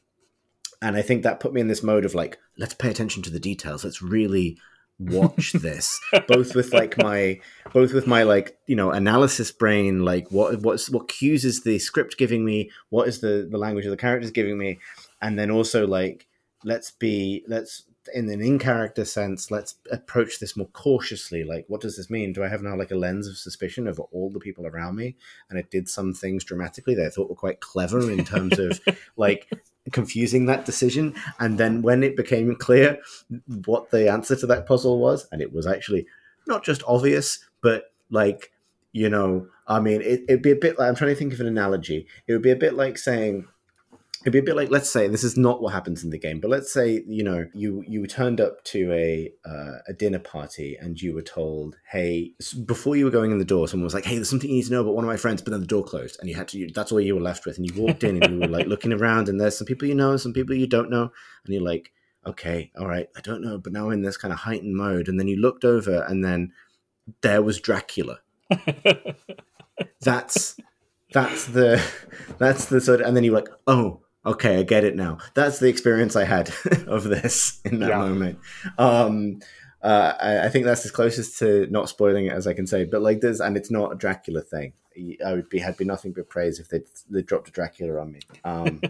and I think that put me in this mode of like, let's pay attention to the details. Let's really watch this both with like my both with my like you know analysis brain like what what's what cues is the script giving me what is the the language of the characters giving me and then also like let's be let's in an in character sense let's approach this more cautiously like what does this mean? Do i have now like a lens of suspicion over all the people around me? And it did some things dramatically that i thought were quite clever in terms of like confusing that decision. And then when it became clear what the answer to that puzzle was, and it was actually not just obvious, but like, you know, I mean, it, it'd be a bit like I'm trying to think of an analogy. It would be a bit like saying, it'd be a bit like let's say this is not what happens in the game but let's say you know you you turned up to a uh, a dinner party and you were told hey before you were going in the door someone was like hey there's something you need to know about one of my friends but then the door closed and you had to you, that's all you were left with and you walked in and you were like looking around and there's some people you know some people you don't know and you're like okay all right i don't know but now I'm in this kind of heightened mode and then you looked over and then there was dracula. That's that's the that's the sort of, and then you're like, oh, okay, I get it now. That's the experience I had of this in that yeah. moment. Um, uh, I, I, think that's as closest to not spoiling it as I can say. But like this, and it's not a Dracula thing. I would be had been nothing but praise if they they dropped a Dracula on me. Um,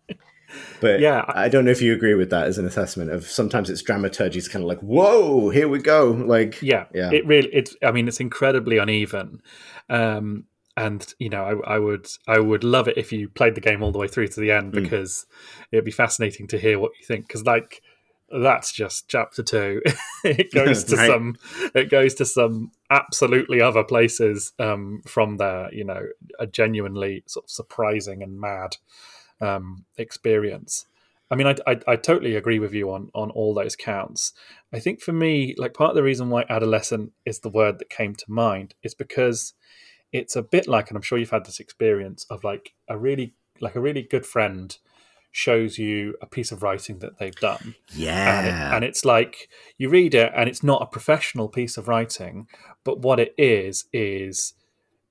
but yeah, I don't know if you agree with that as an assessment of sometimes it's dramaturgy. It's kind of like, whoa, here we go. Like,
yeah, yeah, it really, it's. I mean, it's incredibly uneven. Um, and you know I, I, would I would love it if you played the game all the way through to the end mm. because it'd be fascinating to hear what you think because like that's just chapter two it goes to right. some it goes to some absolutely other places um, from there you know a genuinely sort of surprising and mad um, experience I mean, I, I, I, totally agree with you on on all those counts. I think for me, like part of the reason why adolescent is the word that came to mind is because it's a bit like, and I'm sure you've had this experience of like a really like a really good friend shows you a piece of writing that they've done.
Yeah.
And, it, and, it's like you read it and it's not a professional piece of writing, but what it is is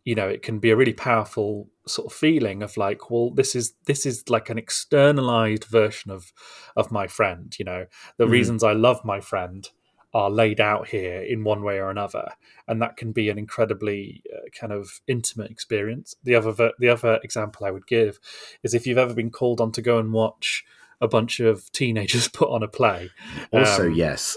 you know, it can be a really powerful sort of feeling of like, well, this is this is like an externalized version of of my friend, you know. The mm. reasons I love my friend are laid out here in one way or another, and that can be an incredibly uh, kind of intimate experience. The other the other example I would give is if you've ever been called on to go and watch a bunch of teenagers put on a play.
Also, um, yes,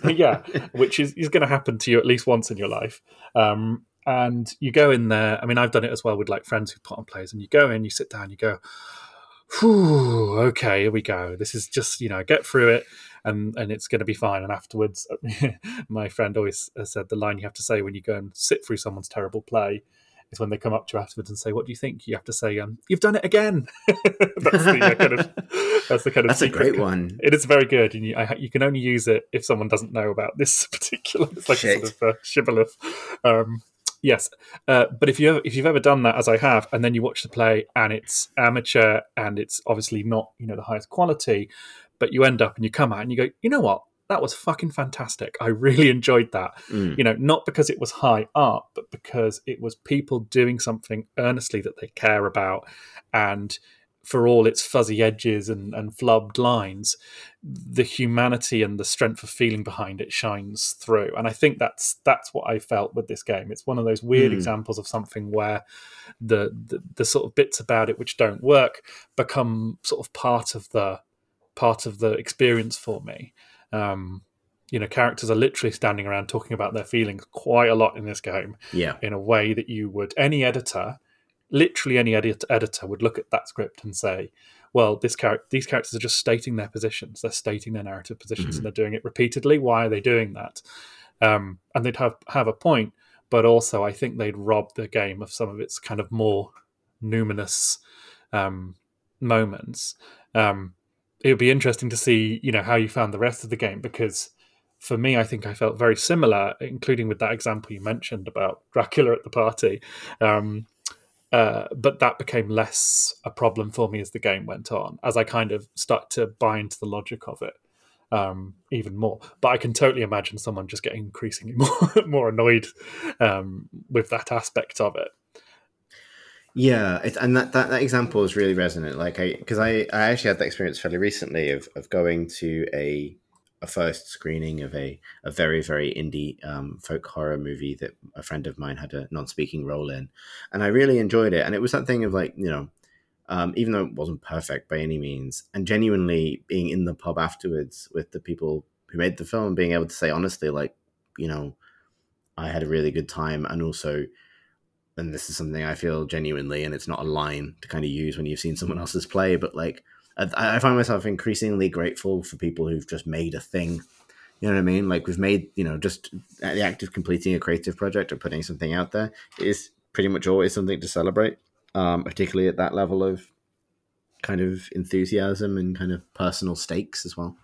yeah, which is, is going to happen to you at least once in your life. Um, and you go in there. I mean, I've done it as well with like friends who put on plays, and you go in, you sit down, you go, Whew, okay, here we go. This is just you know get through it and and it's going to be fine. And afterwards, my friend always said the line you have to say when you go and sit through someone's terrible play is when they come up to you afterwards and say, "What do you think?" You have to say, um, "You've done it again." that's the uh, kind of that's the kind of
that's a great one.
It is very good, and you, I, you can only use it if someone doesn't know about this particular. It's like Shit. a sort of uh, shibboleth. Um, yes, uh, but if you if you've ever done that, as I have, and then you watch the play and it's amateur and it's obviously not you know the highest quality, but you end up and you come out and you go, you know what? That was fucking fantastic. I really enjoyed that. Mm. You know, not because it was high art, but because it was people doing something earnestly that they care about. And for all its fuzzy edges and, and flubbed lines, the humanity and the strength of feeling behind it shines through. And I think that's that's what I felt with this game. It's one of those weird mm. examples of something where the, the the sort of bits about it which don't work become sort of part of the part of the experience for me. Um, you know, characters are literally standing around talking about their feelings quite a lot in this game.
Yeah.
In a way that you would, any editor, literally any edit- editor would look at that script and say, well, this char- these characters are just stating their positions. They're stating their narrative positions mm-hmm. and they're doing it repeatedly. Why are they doing that? Um, and they'd have, have a point, but also I think they'd rob the game of some of its kind of more numinous um, moments. Um, it would be interesting to see, you know, how you found the rest of the game because for me, I think I felt very similar, including with that example you mentioned about Dracula at the party. Um, uh, but that became less a problem for me as the game went on, as I kind of start to buy into the logic of it um, even more. But I can totally imagine someone just getting increasingly more more annoyed um, with that aspect of it.
Yeah, it, and that, that that example is really resonant. Like I, because I I actually had that experience fairly recently of of going to a a first screening of a a very very indie um, folk horror movie that a friend of mine had a non-speaking role in, and I really enjoyed it. And it was something of like you know, um, even though it wasn't perfect by any means, and genuinely being in the pub afterwards with the people who made the film, being able to say honestly, like you know, I had a really good time, and also and this is something I feel genuinely, and it's not a line to kind of use when you've seen someone else's play, but like I, I find myself increasingly grateful for people who've just made a thing. You know what I mean? Like we've made, you know, just the act of completing a creative project or putting something out there is pretty much always something to celebrate, um, particularly at that level of kind of enthusiasm and kind of personal stakes as well.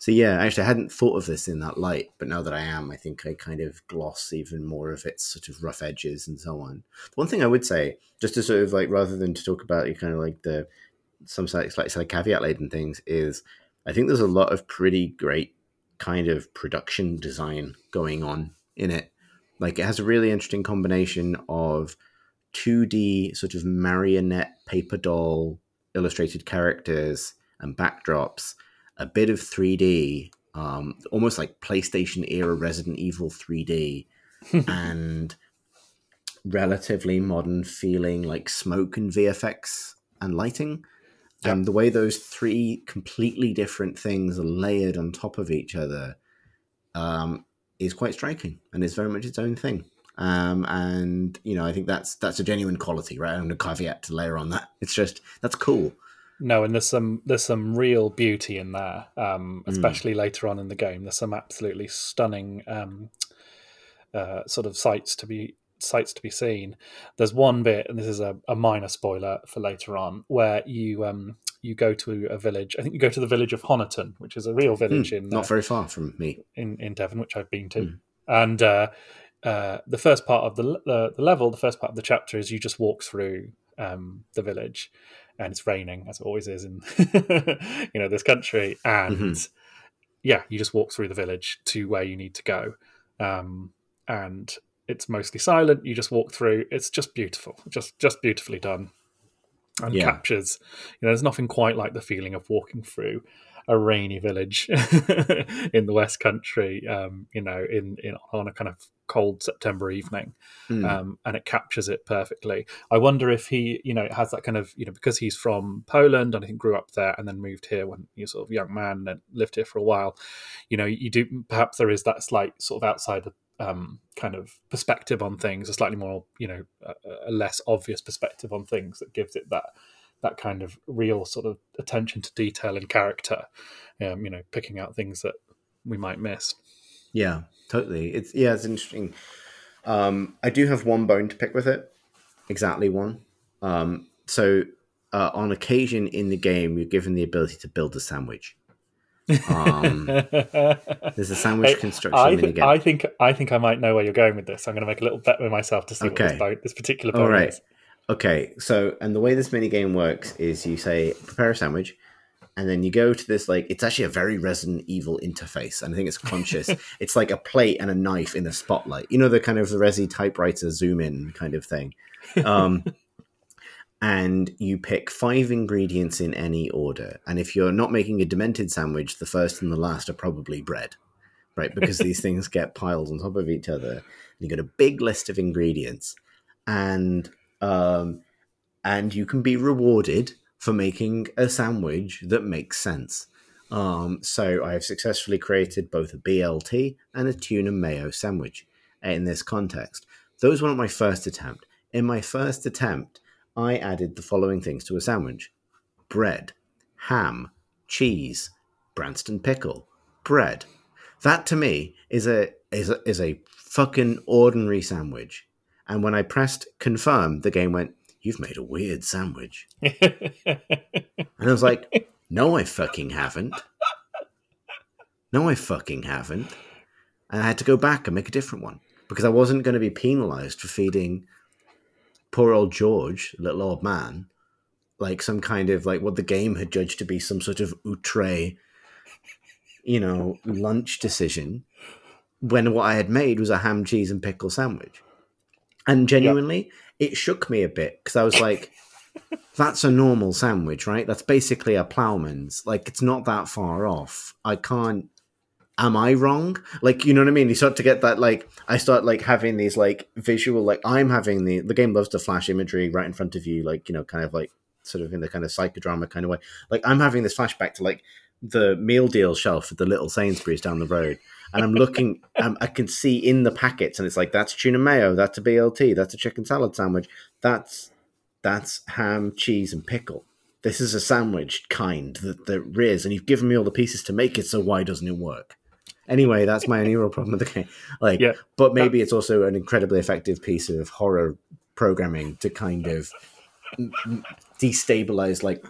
So yeah, actually, I hadn't thought of this in that light, but now that I am, I think I kind of gloss even more of its sort of rough edges and so on. One thing I would say, just to sort of like rather than to talk about you kind of like the some sites like slightly caveat laden things, is I think there's a lot of pretty great kind of production design going on in it. Like it has a really interesting combination of 2D sort of marionette paper doll illustrated characters and backdrops, a bit of 3D, um, almost like PlayStation era Resident Evil 3D, and relatively modern feeling like smoke and VFX and lighting. Yep. Um, the way those three completely different things are layered on top of each other um, is quite striking and is very much its own thing. Um, and you know, I think that's that's a genuine quality, right? And a caveat to layer on that. It's just that's cool.
No, and there's some there's some real beauty in there, um, hmm. especially mm. later on in the game. There's some absolutely stunning um, uh, sort of sights to be sights to be seen. There's one bit, and this is a, a minor spoiler for later on, where you um, you go to a village. I think you go to the village of Honiton, which is a real village mm, in
not uh, very far from me
in in Devon, which I've been to, mm. and. Uh, uh, the first part of the, the, the level, the first part of the chapter is you just walk through um, the village, and it's raining as it always is in you know this country, and mm-hmm. yeah, you just walk through the village to where you need to go, um, and it's mostly silent. You just walk through. It's just beautiful, just just beautifully done, and yeah. captures. You know, there's nothing quite like the feeling of walking through a rainy village in the West Country. Um, you know, in, in on a kind of cold September evening, mm. um, and it captures it perfectly. I wonder if he, you know, has that kind of, you know, because he's from Poland and I think grew up there and then moved here when he was sort of a young man and lived here for a while. You know, you do perhaps there is that slight sort of outside um, kind of perspective on things, a slightly more, you know, a, a, less obvious perspective on things that gives it that that kind of real sort of attention to detail and character. Um, you know, picking out things that we might miss.
Yeah, totally. It's yeah, it's interesting. Um, I do have one bone to pick with it, exactly one. Um, so uh, on occasion in the game, you're given the ability to build a sandwich. Um, there's a sandwich construction
I, th- I think I think I might know where you're going with this. I'm going to make a little bet with myself to see okay. what this, bone, this particular bone All right. is.
Okay, so and the way this mini game works is you say prepare a sandwich, and then you go to this like it's actually a very Resident Evil interface, and I think it's conscious. it's like a plate and a knife in a spotlight. You know the kind of the Resi typewriter zoom in kind of thing. Um, and you pick five ingredients in any order. And if you're not making a demented sandwich, the first and the last are probably bread, right? Because these things get piled on top of each other. And you got a big list of ingredients, and um, and you can be rewarded for making a sandwich that makes sense. Um, so I have successfully created both a BLT and a tuna mayo sandwich in this context. Those were not my first attempt. In my first attempt, I added the following things to a sandwich bread, ham, cheese, Branston pickle, bread. That to me is a is a, is a fucking ordinary sandwich. And when I pressed confirm, the game went, "You've made a weird sandwich." and I was like, "No, I fucking haven't. No, I fucking haven't." And I had to go back and make a different one because I wasn't going to be penalized for feeding poor old George, little old man, like some kind of like what the game had judged to be some sort of outre, you know, lunch decision, when what I had made was a ham, cheese, and pickle sandwich. And genuinely, yep. it shook me a bit because I was like, that's a normal sandwich, right? That's basically a plowman's. Like, it's not that far off. I can't am I wrong? Like, you know what I mean? You start to get that, like, I start like having these like visual, like I'm having the the game loves to flash imagery right in front of you, like you know, kind of like sort of in the kind of psychodrama kind of way. Like I'm having this flashback to like the meal deal shelf at the little Sainsbury's down the road, and I'm looking, um, I can see in the packets, and it's like that's tuna mayo, that's a BLT, that's a chicken salad sandwich, that's that's ham, cheese, and pickle. This is a sandwich kind that there is, and you've given me all the pieces to make it. So why doesn't it work? Anyway, that's my only real problem with the game. Like, yeah. but maybe it's also an incredibly effective piece of horror programming to kind of destabilize. Like,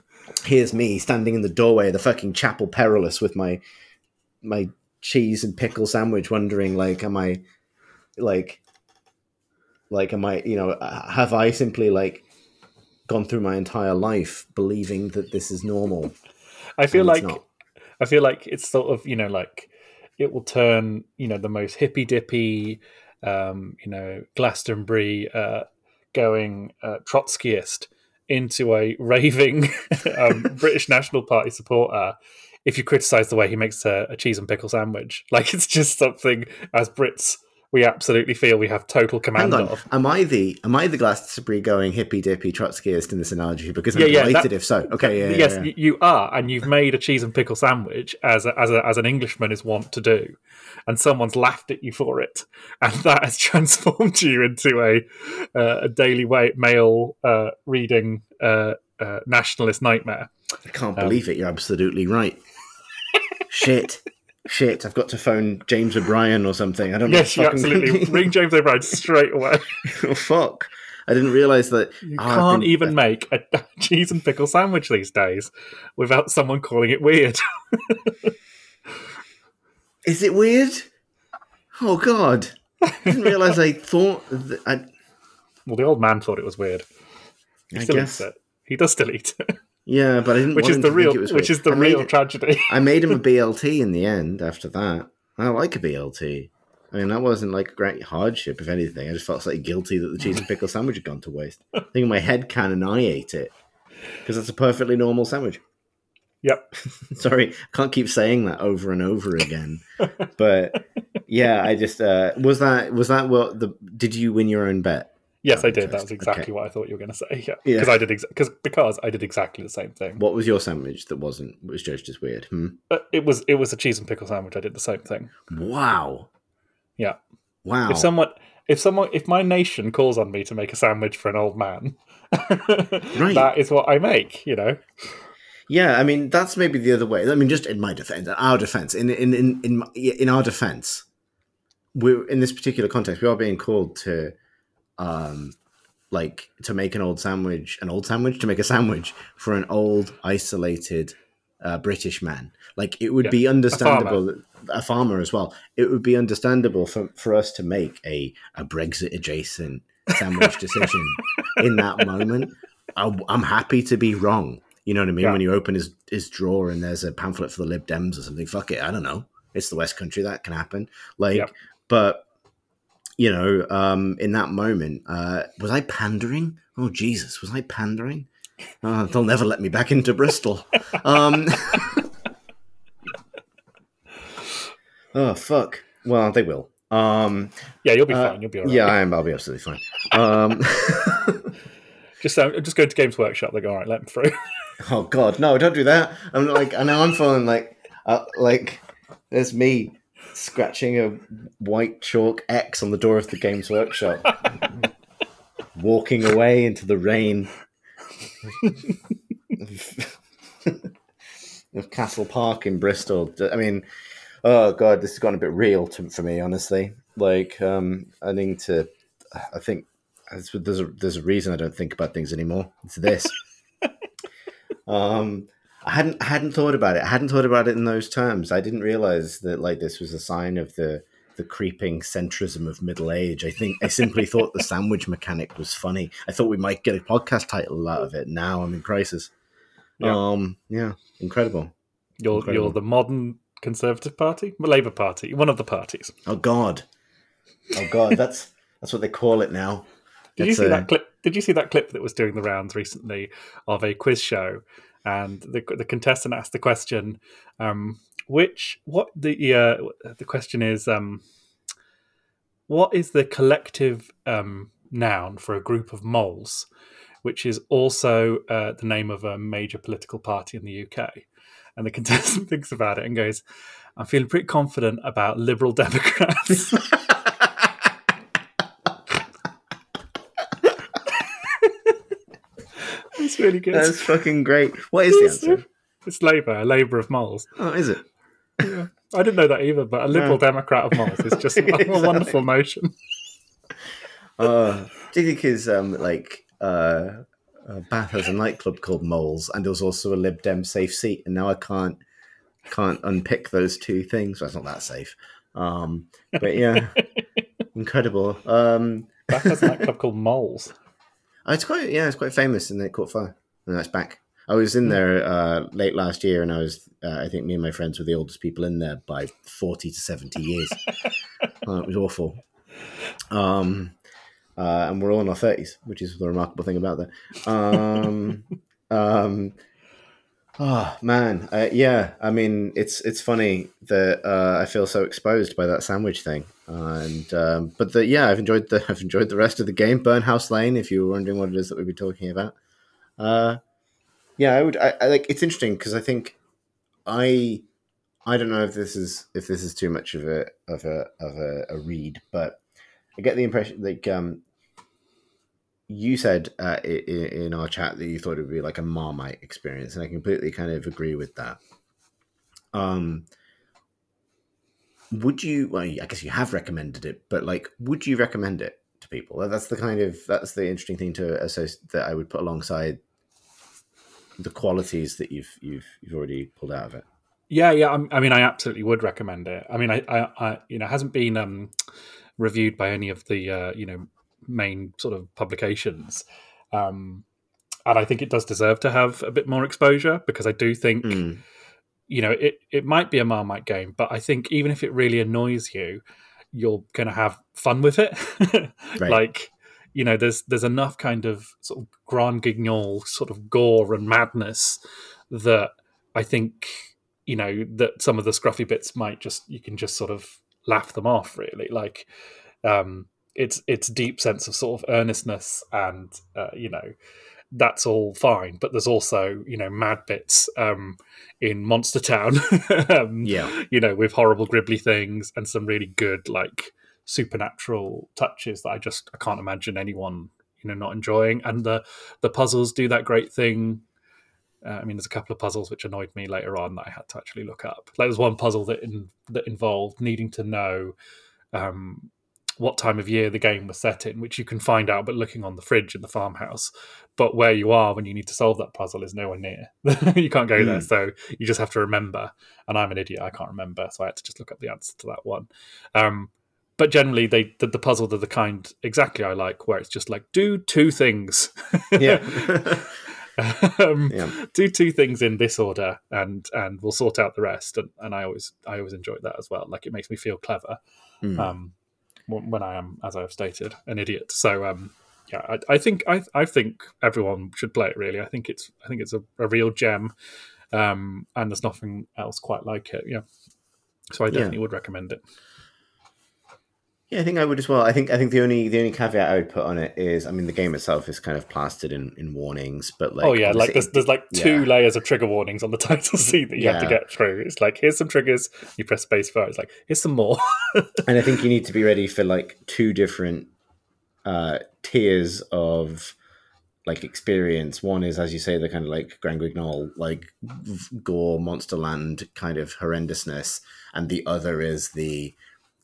here's me standing in the doorway of the fucking chapel perilous with my my cheese and pickle sandwich, wondering like, am I like like am I you know uh, have I simply like gone through my entire life believing that this is normal?
I feel like I feel like it's sort of you know like it will turn you know the most hippy dippy um, you know Glastonbury uh, going uh, Trotskyist into a raving um, British National Party supporter if you criticize the way he makes a, a, cheese and pickle sandwich. Like it's just something as Brits we absolutely feel we have total command of.
Am I the am I the Glastonbury going hippy dippy Trotskyist in this analogy? Because I'm yeah, yeah, delighted that, if so. Okay, yeah,
yes,
yeah,
you are, and you've made a cheese and pickle sandwich as a, as a, as an Englishman is wont to do, and someone's laughed at you for it, and that has transformed you into a uh, a Daily Mail uh, reading uh, uh, nationalist nightmare.
I can't um, believe it. You're absolutely right. Shit. Shit, I've got to phone James O'Brien or something. I don't know.
Yes, you absolutely ring James O'Brien straight away.
oh, fuck. I didn't realize that.
You oh, can't been, even uh, make a cheese and pickle sandwich these days without someone calling it weird.
Is it weird? Oh, God. I didn't realize I thought. That I...
Well, the old man thought it was weird. He I still guess. eats it. He does still eat it.
Yeah, but I didn't.
Which is the real, which is the I real made, tragedy.
I made him a BLT in the end. After that, I like a BLT. I mean, that wasn't like a great hardship. If anything, I just felt slightly guilty that the cheese and pickle sandwich had gone to waste. I think in my head canon, I ate it because that's a perfectly normal sandwich.
Yep.
Sorry, I can't keep saying that over and over again. but yeah, I just uh, was that was that what the did you win your own bet?
Yes, I did. That was exactly okay. what I thought you were going to say. Yeah, because yeah. I did because because I did exactly the same thing.
What was your sandwich that wasn't was judged as weird? Hmm?
Uh, it was it was a cheese and pickle sandwich. I did the same thing.
Wow.
Yeah.
Wow.
If someone if someone if my nation calls on me to make a sandwich for an old man, right. that is what I make. You know.
Yeah, I mean that's maybe the other way. I mean, just in my defense, our defense, in in in in, in our defense, we're in this particular context, we are being called to um, like to make an old sandwich, an old sandwich to make a sandwich for an old isolated uh, British man. Like it would yeah, be understandable, a farmer. a farmer. as well. It would be understandable for, for us to make a, a Brexit adjacent sandwich decision in that moment. I, am happy to be wrong. You know what I mean? Yeah. When you open his, his drawer and there's a pamphlet for the Lib Dems or something, fuck it. I don't know. It's the West Country. That can happen. Like, yep. but you know, um, in that moment, uh, was I pandering? Oh Jesus, was I pandering? Uh, they'll never let me back into Bristol. Um, oh fuck. Well, they will. Um,
yeah, you'll be uh, fine. You'll be all right.
Yeah, I am. I'll be absolutely fine. Um,
just um, just go to Games Workshop. They go, all right, let them through.
oh God, no! Don't do that. I'm like, I know I'm feeling like, uh, like there's me scratching a white chalk X on the door of the Games Workshop, walking away into the rain of Castle Park in Bristol. I mean, oh god, this has gone a bit real to, for me, honestly. Like, um, I need to. I think there's a there's a reason I don't think about things anymore. It's this. um, I hadn't hadn't thought about it. I hadn't thought about it in those terms. I didn't realize that like this was a sign of the the creeping centrism of middle age. I think I simply thought the sandwich mechanic was funny. I thought we might get a podcast title out of it. Now I'm in crisis. Yeah. Um, yeah, incredible.
You're incredible. you're the modern Conservative Party, the Labour Party, one of the parties.
Oh God, oh God, that's that's what they call it now.
Did you see a... that clip? Did you see that clip that was doing the rounds recently of a quiz show and the the contestant asked the question, um, which what the uh, the question is, um, what is the collective um, noun for a group of moles, which is also uh, the name of a major political party in the UK, and the contestant thinks about it and goes, "I'm feeling pretty confident about Liberal Democrats." It's really good.
That's fucking great. What is the answer?
It's Labour, a Labour of moles.
Oh, is it?
Yeah. I didn't know that either, but a Liberal no. Democrat of moles is just a, wonderful notion.
Uh, do you think is um, like uh, uh, Bath has a nightclub called Moles, and there's also a Lib Dem safe seat, and now I can't can't unpick those two things. Well, not that safe, um, but yeah, incredible. Um,
Bath has a nightclub called Moles.
Uh, it's quite yeah, it's quite famous, and it caught fire, and that's back. I was in hmm. there uh, late last year, and I was uh, I think me and my friends were the oldest people in there by forty to seventy years. uh, it was awful. Um, uh, and we're all in our thirties, which is the remarkable thing about that. Um, um, oh man, uh, yeah. I mean, it's it's funny that uh, I feel so exposed by that sandwich thing, and um, but the, yeah, I've enjoyed the I've enjoyed the rest of the game. Burnhouse Lane, if you were wondering what it is that we'd be talking about. Uh, yeah, I would. I, I like. It's interesting because I think I I don't know if this is if this is too much of a of a of a, a read, but I get the impression like um, you said uh, in, our chat that you thought it would be like a Marmite experience, and I completely kind of agree with that. Um, would you? Well, I guess you have recommended it, but like, would you recommend it to people? That's the kind of that's the interesting thing to associate that I would put alongside the qualities that you've you've you've already pulled out of it.
Yeah, yeah. I mean, I absolutely would recommend it. I mean, I, I, I you know, hasn't been um, reviewed by any of the uh, you know main sort of publications, um, and I think it does deserve to have a bit more exposure because I do think, mm. you know, it it might be a Marmite game, but I think even if it really annoys you, you're going to have fun with it. right. Like, you know, there's there's enough kind of sort of grand guignol sort of gore and madness that I think you know that some of the scruffy bits might just you can just sort of laugh them off really like um it's it's deep sense of sort of earnestness and uh, you know that's all fine but there's also you know mad bits um in monster town. Um,
yeah.
you know with horrible gribbly things and some really good like supernatural touches that i just i can't imagine anyone you know not enjoying. And the the puzzles do that great thing. Uh, I mean, there's a couple of puzzles which annoyed me later on that I had to actually look up. Like, there's one puzzle that in, that involved needing to know um, what time of year the game was set in, which you can find out by looking on the fridge in the farmhouse. But where you are when you need to solve that puzzle is nowhere near. you can't go mm. there, hmm. so you just have to remember. And I'm an idiot; I can't remember, so I had to just look up the answer to that one. Um, but generally they the, the puzzles are the kind exactly I like where it's just like do two things.
yeah.
um, yeah. do two things in this order and and we'll sort out the rest and, and i always i always enjoy that as well like it makes me feel clever mm. um, when i am as i've stated an idiot. So um, yeah I, I, think I, I think everyone should play it really. I think it's i think it's a, a real gem um, and there's nothing else quite like it yeah. So i definitely yeah. would recommend it
yeah, I think I would as well. I think I think the only the only caveat I would put on it is, I mean, the game itself is kind of plastered in, in warnings, but like,
oh yeah, like there's, there's like two yeah. layers of trigger warnings on the title screen that you yeah. have to get through. It's like here's some triggers, you press space bar. It's like here's some more.
and I think you need to be ready for like two different uh, tiers of like experience. One is, as you say, the kind of like Grand Guignol, like gore, Monsterland kind of horrendousness, and the other is the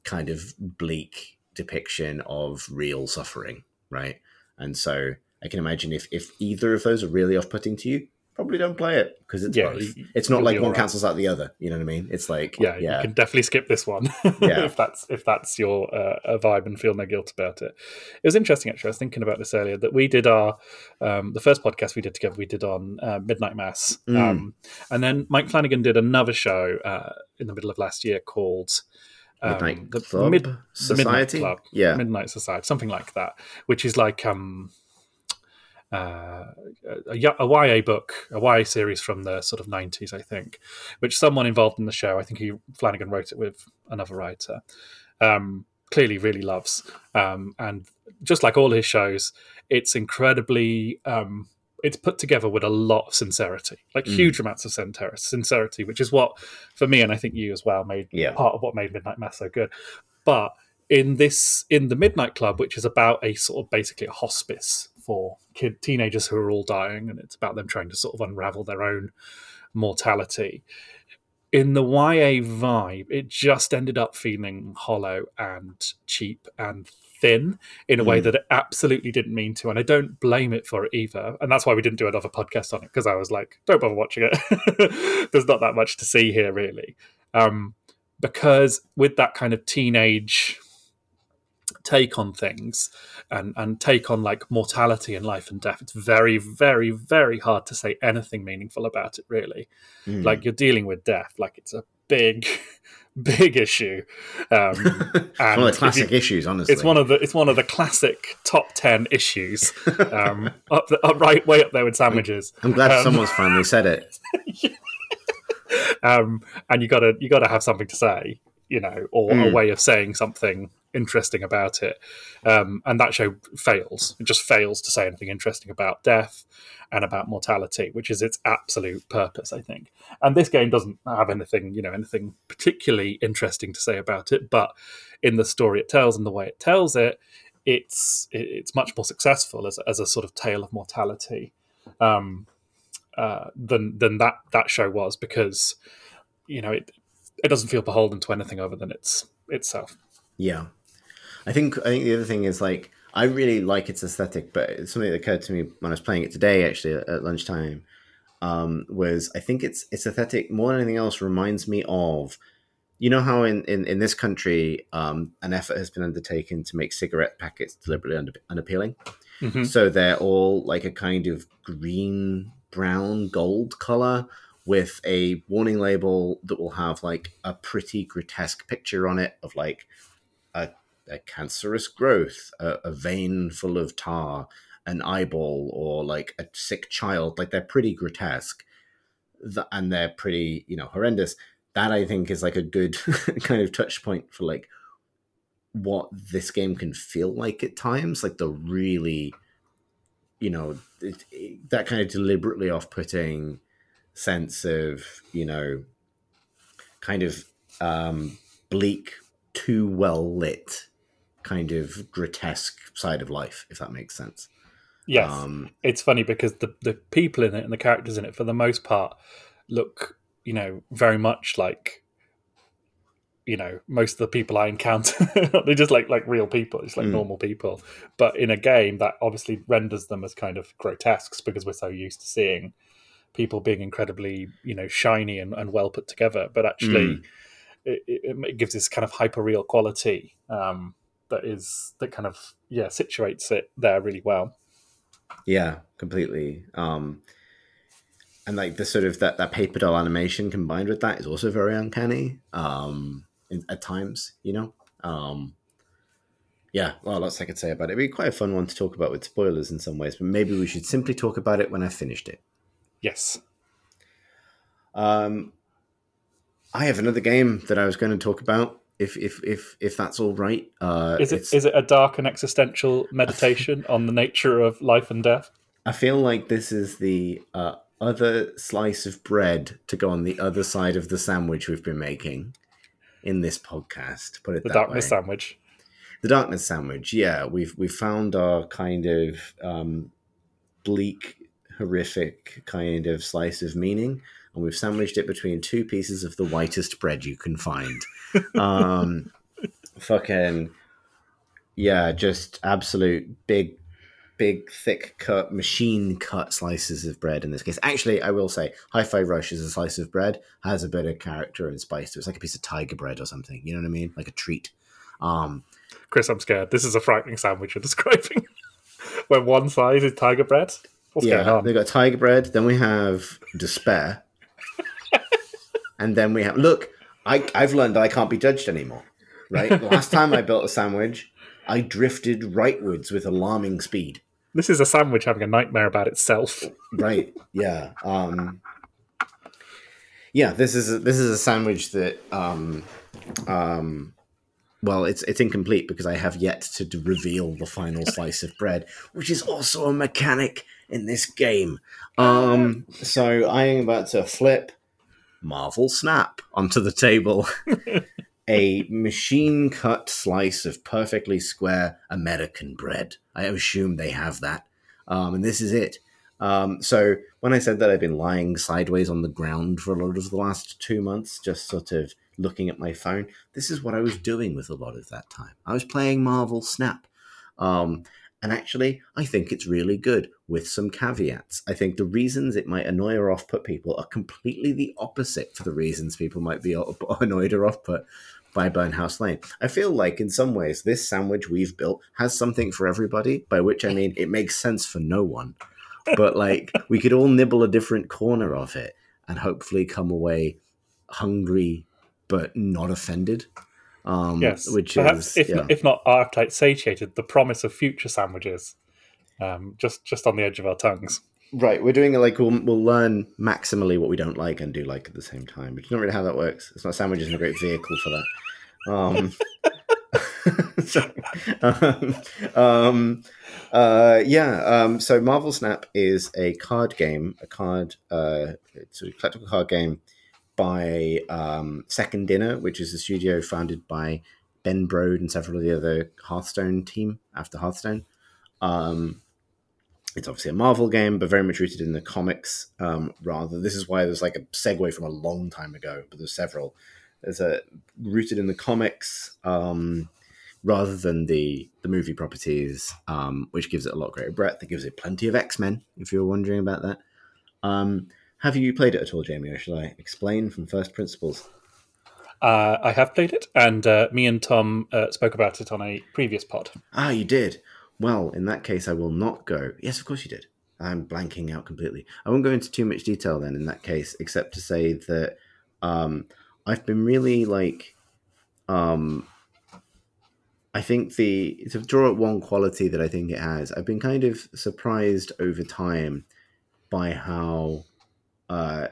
kind of bleak depiction of real suffering, right? And so I can imagine if if either of those are really off putting to you, probably don't play it because it's yeah, both. It's not like one right. cancels out the other. You know what I mean? It's like
yeah, yeah. you can definitely skip this one yeah. if that's if that's your uh, vibe and feel no guilt about it. It was interesting actually. I was thinking about this earlier that we did our um, the first podcast we did together. We did on uh, Midnight Mass, mm. um, and then Mike Flanagan did another show uh, in the middle of last year called
Midnight um, the Club mid, Society,
Midnight Club, yeah, Midnight Society, something like that, which is like um, uh, a, a, YA book, a YA series from the sort of nineties, I think, which someone involved in the show, I think he Flanagan wrote it with another writer, um, clearly really loves, um, and just like all his shows, it's incredibly um, it's put together with a lot of sincerity, like mm. huge amounts of sincerity, which is what, for me, and I think you as well, made
yeah.
part of what made Midnight Mass so good. But in this, in the Midnight Club, which is about a sort of basically a hospice for kid teenagers who are all dying, and it's about them trying to sort of unravel their own mortality. In the YA vibe, it just ended up feeling hollow and cheap and thin in a way mm. that it absolutely didn't mean to. And I don't blame it for it either. And that's why we didn't do another podcast on it because I was like, don't bother watching it. There's not that much to see here, really. Um, because with that kind of teenage take on things and and take on like mortality and life and death it's very very very hard to say anything meaningful about it really mm. like you're dealing with death like it's a big big issue um
one of the classic you, issues honestly
it's one of the it's one of the classic top 10 issues um up, the, up right way up there with sandwiches
i'm glad um, someone's finally said it
um and you gotta you gotta have something to say you know or mm. a way of saying something interesting about it. Um, and that show fails. It just fails to say anything interesting about death and about mortality, which is its absolute purpose, I think. And this game doesn't have anything, you know, anything particularly interesting to say about it, but in the story it tells and the way it tells it, it's it's much more successful as, as a sort of tale of mortality um, uh, than than that that show was because you know it it doesn't feel beholden to anything other than its itself.
Yeah, I think I think the other thing is like I really like its aesthetic, but something that occurred to me when I was playing it today, actually at, at lunchtime, um, was I think its its aesthetic more than anything else reminds me of, you know how in in, in this country um, an effort has been undertaken to make cigarette packets deliberately under, unappealing, mm-hmm. so they're all like a kind of green, brown, gold color with a warning label that will have like a pretty grotesque picture on it of like a a cancerous growth, a, a vein full of tar, an eyeball, or like a sick child. Like they're pretty grotesque, and they're pretty, you know, horrendous. That I think is like a good kind of touch point for like what this game can feel like at times. Like the really, you know, it, it, that kind of deliberately off-putting sense of, you know, kind of um, bleak, too well lit kind of grotesque side of life, if that makes sense.
Yes, um, it's funny because the the people in it and the characters in it, for the most part, look you know very much like you know most of the people I encounter. They're just like like real people, it's like mm. normal people. But in a game, that obviously renders them as kind of grotesques because we're so used to seeing people being incredibly you know shiny and, and well put together. But actually. Mm. It, it, it, gives this kind of hyper real quality um, that is that kind of yeah situates it there really well.
Yeah, completely. Um, and like the sort of that that paper doll animation combined with that is also very uncanny um, in, at times. You know. Um, yeah, well, lots I could say about it. It'd be quite a fun one to talk about with spoilers in some ways, but maybe we should simply talk about it when I finished it.
Yes.
Um, I have another game that I was going to talk about if if if if that's all right. Uh,
is it is it a dark and existential meditation on the nature of life and death?
I feel like this is the uh, other slice of bread to go on the other side of the sandwich we've been making in this podcast. Put it
the darkness way. sandwich.
The darkness sandwich. Yeah, we've we've found our kind of um, bleak, horrific kind of slice of meaning and we've sandwiched it between two pieces of the whitest bread you can find. Um, fucking yeah, just absolute big, big, thick cut, machine cut slices of bread in this case. Actually, I will say, Hi-Fi Rush is a slice of bread, has a bit of character and spice to it. It's like a piece of tiger bread or something. You know what I mean? Like a treat. Um,
Chris, I'm scared. This is a frightening sandwich you're describing. Where one side is tiger bread. What's
yeah, they've got tiger bread. Then we have despair, and then we have look. I I've learned that I can't be judged anymore. Right. The last time I built a sandwich, I drifted rightwards with alarming speed.
This is a sandwich having a nightmare about itself.
right. Yeah. Um, yeah. This is a, this is a sandwich that um, um, well, it's it's incomplete because I have yet to reveal the final slice of bread, which is also a mechanic in this game. Um, so I am about to flip Marvel Snap onto the table. a machine cut slice of perfectly square American bread. I assume they have that. Um, and this is it. Um, so when I said that I've been lying sideways on the ground for a lot of the last two months, just sort of looking at my phone, this is what I was doing with a lot of that time. I was playing Marvel Snap. Um, and actually, I think it's really good with some caveats. I think the reasons it might annoy or off put people are completely the opposite for the reasons people might be annoyed or off put by Burnhouse Lane. I feel like in some ways this sandwich we've built has something for everybody, by which I mean it makes sense for no one. But like we could all nibble a different corner of it and hopefully come away hungry but not offended. Um,
yes,
which
perhaps
is
if
yeah.
not, if not archetype satiated, the promise of future sandwiches, um, just just on the edge of our tongues.
Right, we're doing it like we'll, we'll learn maximally what we don't like and do like at the same time, which is not really how that works. It's not sandwich isn't a great vehicle for that. Um, so, um, um, uh, yeah. Um, so Marvel Snap is a card game, a card, uh, it's a collectible card game by um, Second Dinner, which is a studio founded by Ben Brode and several of the other Hearthstone team after Hearthstone. Um, it's obviously a Marvel game, but very much rooted in the comics. Um, rather, this is why there's like a segue from a long time ago, but there's several. There's a rooted in the comics um, rather than the the movie properties, um, which gives it a lot greater breadth. It gives it plenty of X Men, if you're wondering about that. Um, have you played it at all, Jamie, or shall I explain from first principles?
Uh, I have played it, and uh, me and Tom uh, spoke about it on a previous pod.
Ah, you did. Well, in that case, I will not go. Yes, of course you did. I'm blanking out completely. I won't go into too much detail then in that case, except to say that um, I've been really like, um, I think the to draw up one quality that I think it has. I've been kind of surprised over time by how uh,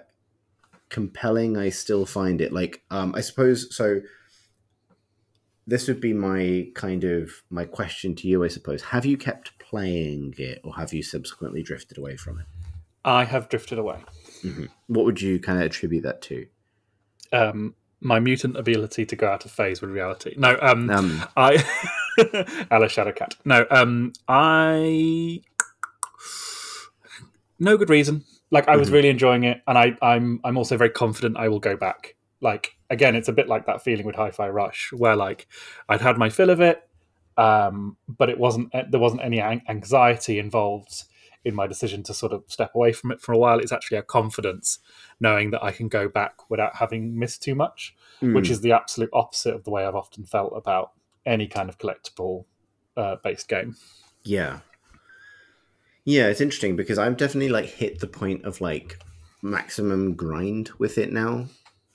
compelling I still find it. Like, um, I suppose so this would be my kind of my question to you, I suppose. Have you kept playing it, or have you subsequently drifted away from it?
I have drifted away.
Mm-hmm. What would you kind of attribute that to?
Um, my mutant ability to go out of phase with reality. No, um,
Um,
I, Alice Shadowcat. No, um, I, no good reason. Like I was
Mhm.
really enjoying it, and I, I'm, I'm also very confident I will go back. Like again, it's a bit like that feeling with Hi-Fi Rush, where like I'd had my fill of it, um, but it wasn't there wasn't any anxiety involved in my decision to sort of step away from it for a while. It's actually a confidence knowing that I can go back without having missed too much, which
mm,
is the absolute opposite of the way I've often felt about any kind of collectible uh, based game.
yeah, yeah. It's interesting because I've definitely like hit the point of like maximum grind with it now.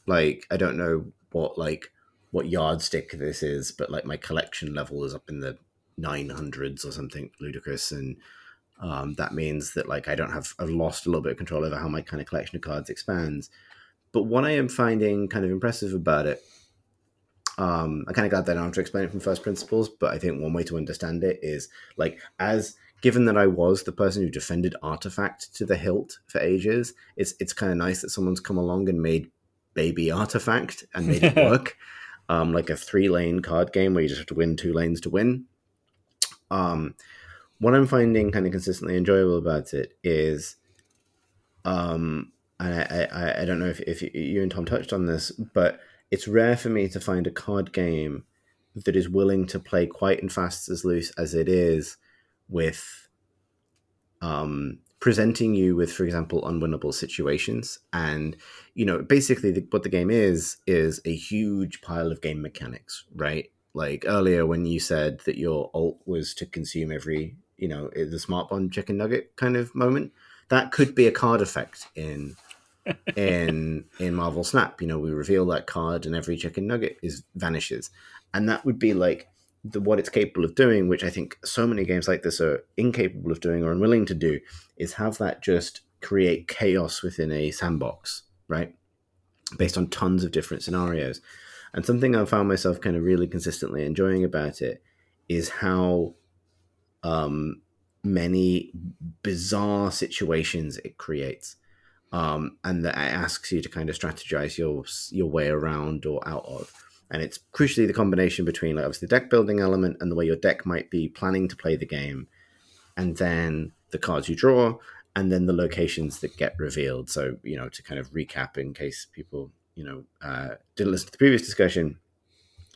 Like I don't know what like what yardstick this is, but like my collection level is up in the nine hundreds or something ludicrous, and um, that means that like I don't have I've lost a little bit of control over how my kind of collection of cards expands. But what I am finding kind of impressive about it, um, I kind of glad that I don't have to explain it from first principles, but I think one way to understand it is like as given that I was the person who defended Artifact to the hilt for ages, it's it's kind of nice that someone's come along and made baby Artifact and made it work. um, like a three lane card game where you just have to win two lanes to win. Um, what I'm finding kind of consistently enjoyable about it is, um, and I, I, I don't know if, if you and Tom touched on this, but it's rare for me to find a card game that is willing to play quite and fast as loose as it is with um, presenting you with, for example, unwinnable situations. And, you know, basically the, what the game is, is a huge pile of game mechanics, right? Like earlier when you said that your alt was to consume every, you know, the smart bomb chicken nugget kind of moment, that could be a card effect in in in Marvel Snap. You know, we reveal that card and every chicken nugget is vanishes. And that would be like the what it's capable of doing, which I think so many games like this are incapable of doing or unwilling to do, is have that just create chaos within a sandbox, right? Based on tons of different scenarios. And something I found myself kind of really consistently enjoying about it is how um, many bizarre situations it creates. Um, and that it asks you to kind of strategize your your way around or out of and it's crucially the combination between like obviously the deck building element and the way your deck might be planning to play the game and then the cards you draw and then the locations that get revealed. So you know to kind of recap in case people you know uh, didn't listen to the previous discussion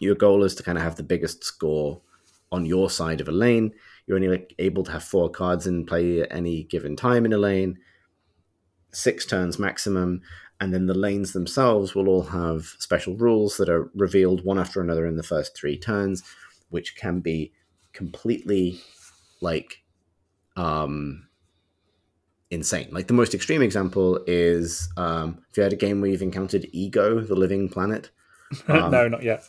your goal is to kind of have the biggest score on your side of a lane. You're only like able to have four cards in play at any given time in a lane. Six turns maximum and then the lanes themselves will all have special rules that are revealed one after another in the first three turns, which can be completely like um insane. Like the most extreme example is um if you had a game where you've encountered Ego, the living planet.
Um, no, not yet.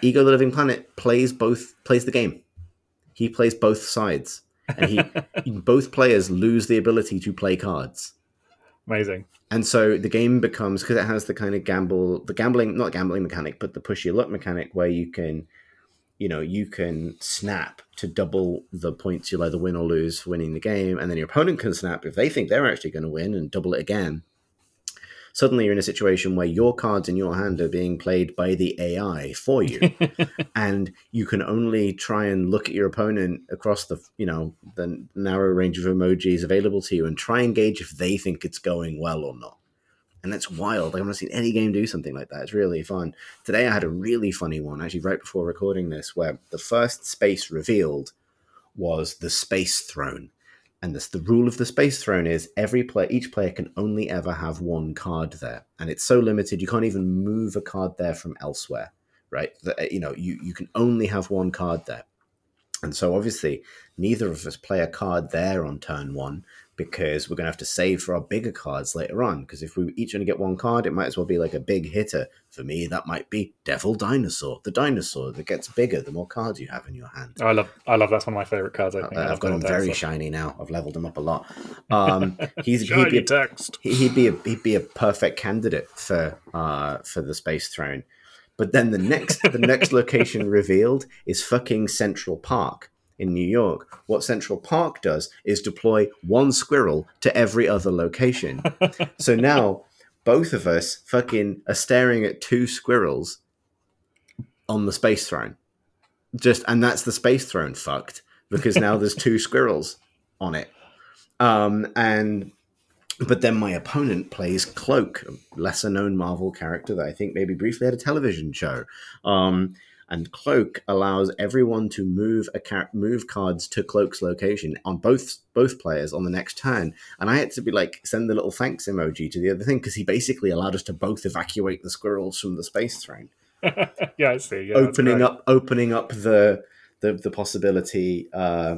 Ego, the living planet, plays both plays the game. He plays both sides, and he both players lose the ability to play cards.
Amazing.
And so the game becomes because it has the kind of gamble, the gambling, not gambling mechanic, but the push your luck mechanic, where you can, you know, you can snap to double the points you'll either win or lose for winning the game, and then your opponent can snap if they think they're actually going to win and double it again suddenly you're in a situation where your cards in your hand are being played by the AI for you, and you can only try and look at your opponent across the you know the narrow range of emojis available to you and try and gauge if they think it's going well or not. And that's wild. I haven't seen any game do something like that. It's really fun. Today I had a really funny one, actually, right before recording this, where the first space revealed was the space throne and this, the rule of the space throne is every player, each player can only ever have one card there, and it's so limited you can't even move a card there from elsewhere. Right? That uh, you know, you you can only have one card there, and so obviously neither of us play a card there on turn one because we're going to have to save for our bigger cards later on. Because if we each only get one card, it might as well be like a big hitter. For me, that might be Devil Dinosaur, the dinosaur that gets bigger the more cards you have in your hand.
Oh, I love, I love that's one of my favorite cards. I think
I've got him very shiny now. I've leveled him up a lot. Um, he's
he'd
be a,
text.
He'd be a he'd be a perfect candidate for uh for the space throne. But then the next the next location revealed is fucking Central Park in New York, what Central Park does is deploy one squirrel to every other location. so now both of us fucking are staring at two squirrels on the space throne. Just and that's the space throne fucked because now there's two squirrels on it. Um and but then my opponent plays Cloak, a lesser known Marvel character that I think maybe briefly had a television show. Um and Cloak allows everyone to move a car- move cards to Cloak's location on both both players on the next turn. And I had to be like send the little thanks emoji to the other thing because he basically allowed us to both evacuate the squirrels from the space throne.
yeah, I see. Yeah,
opening up opening up the the, the possibility uh,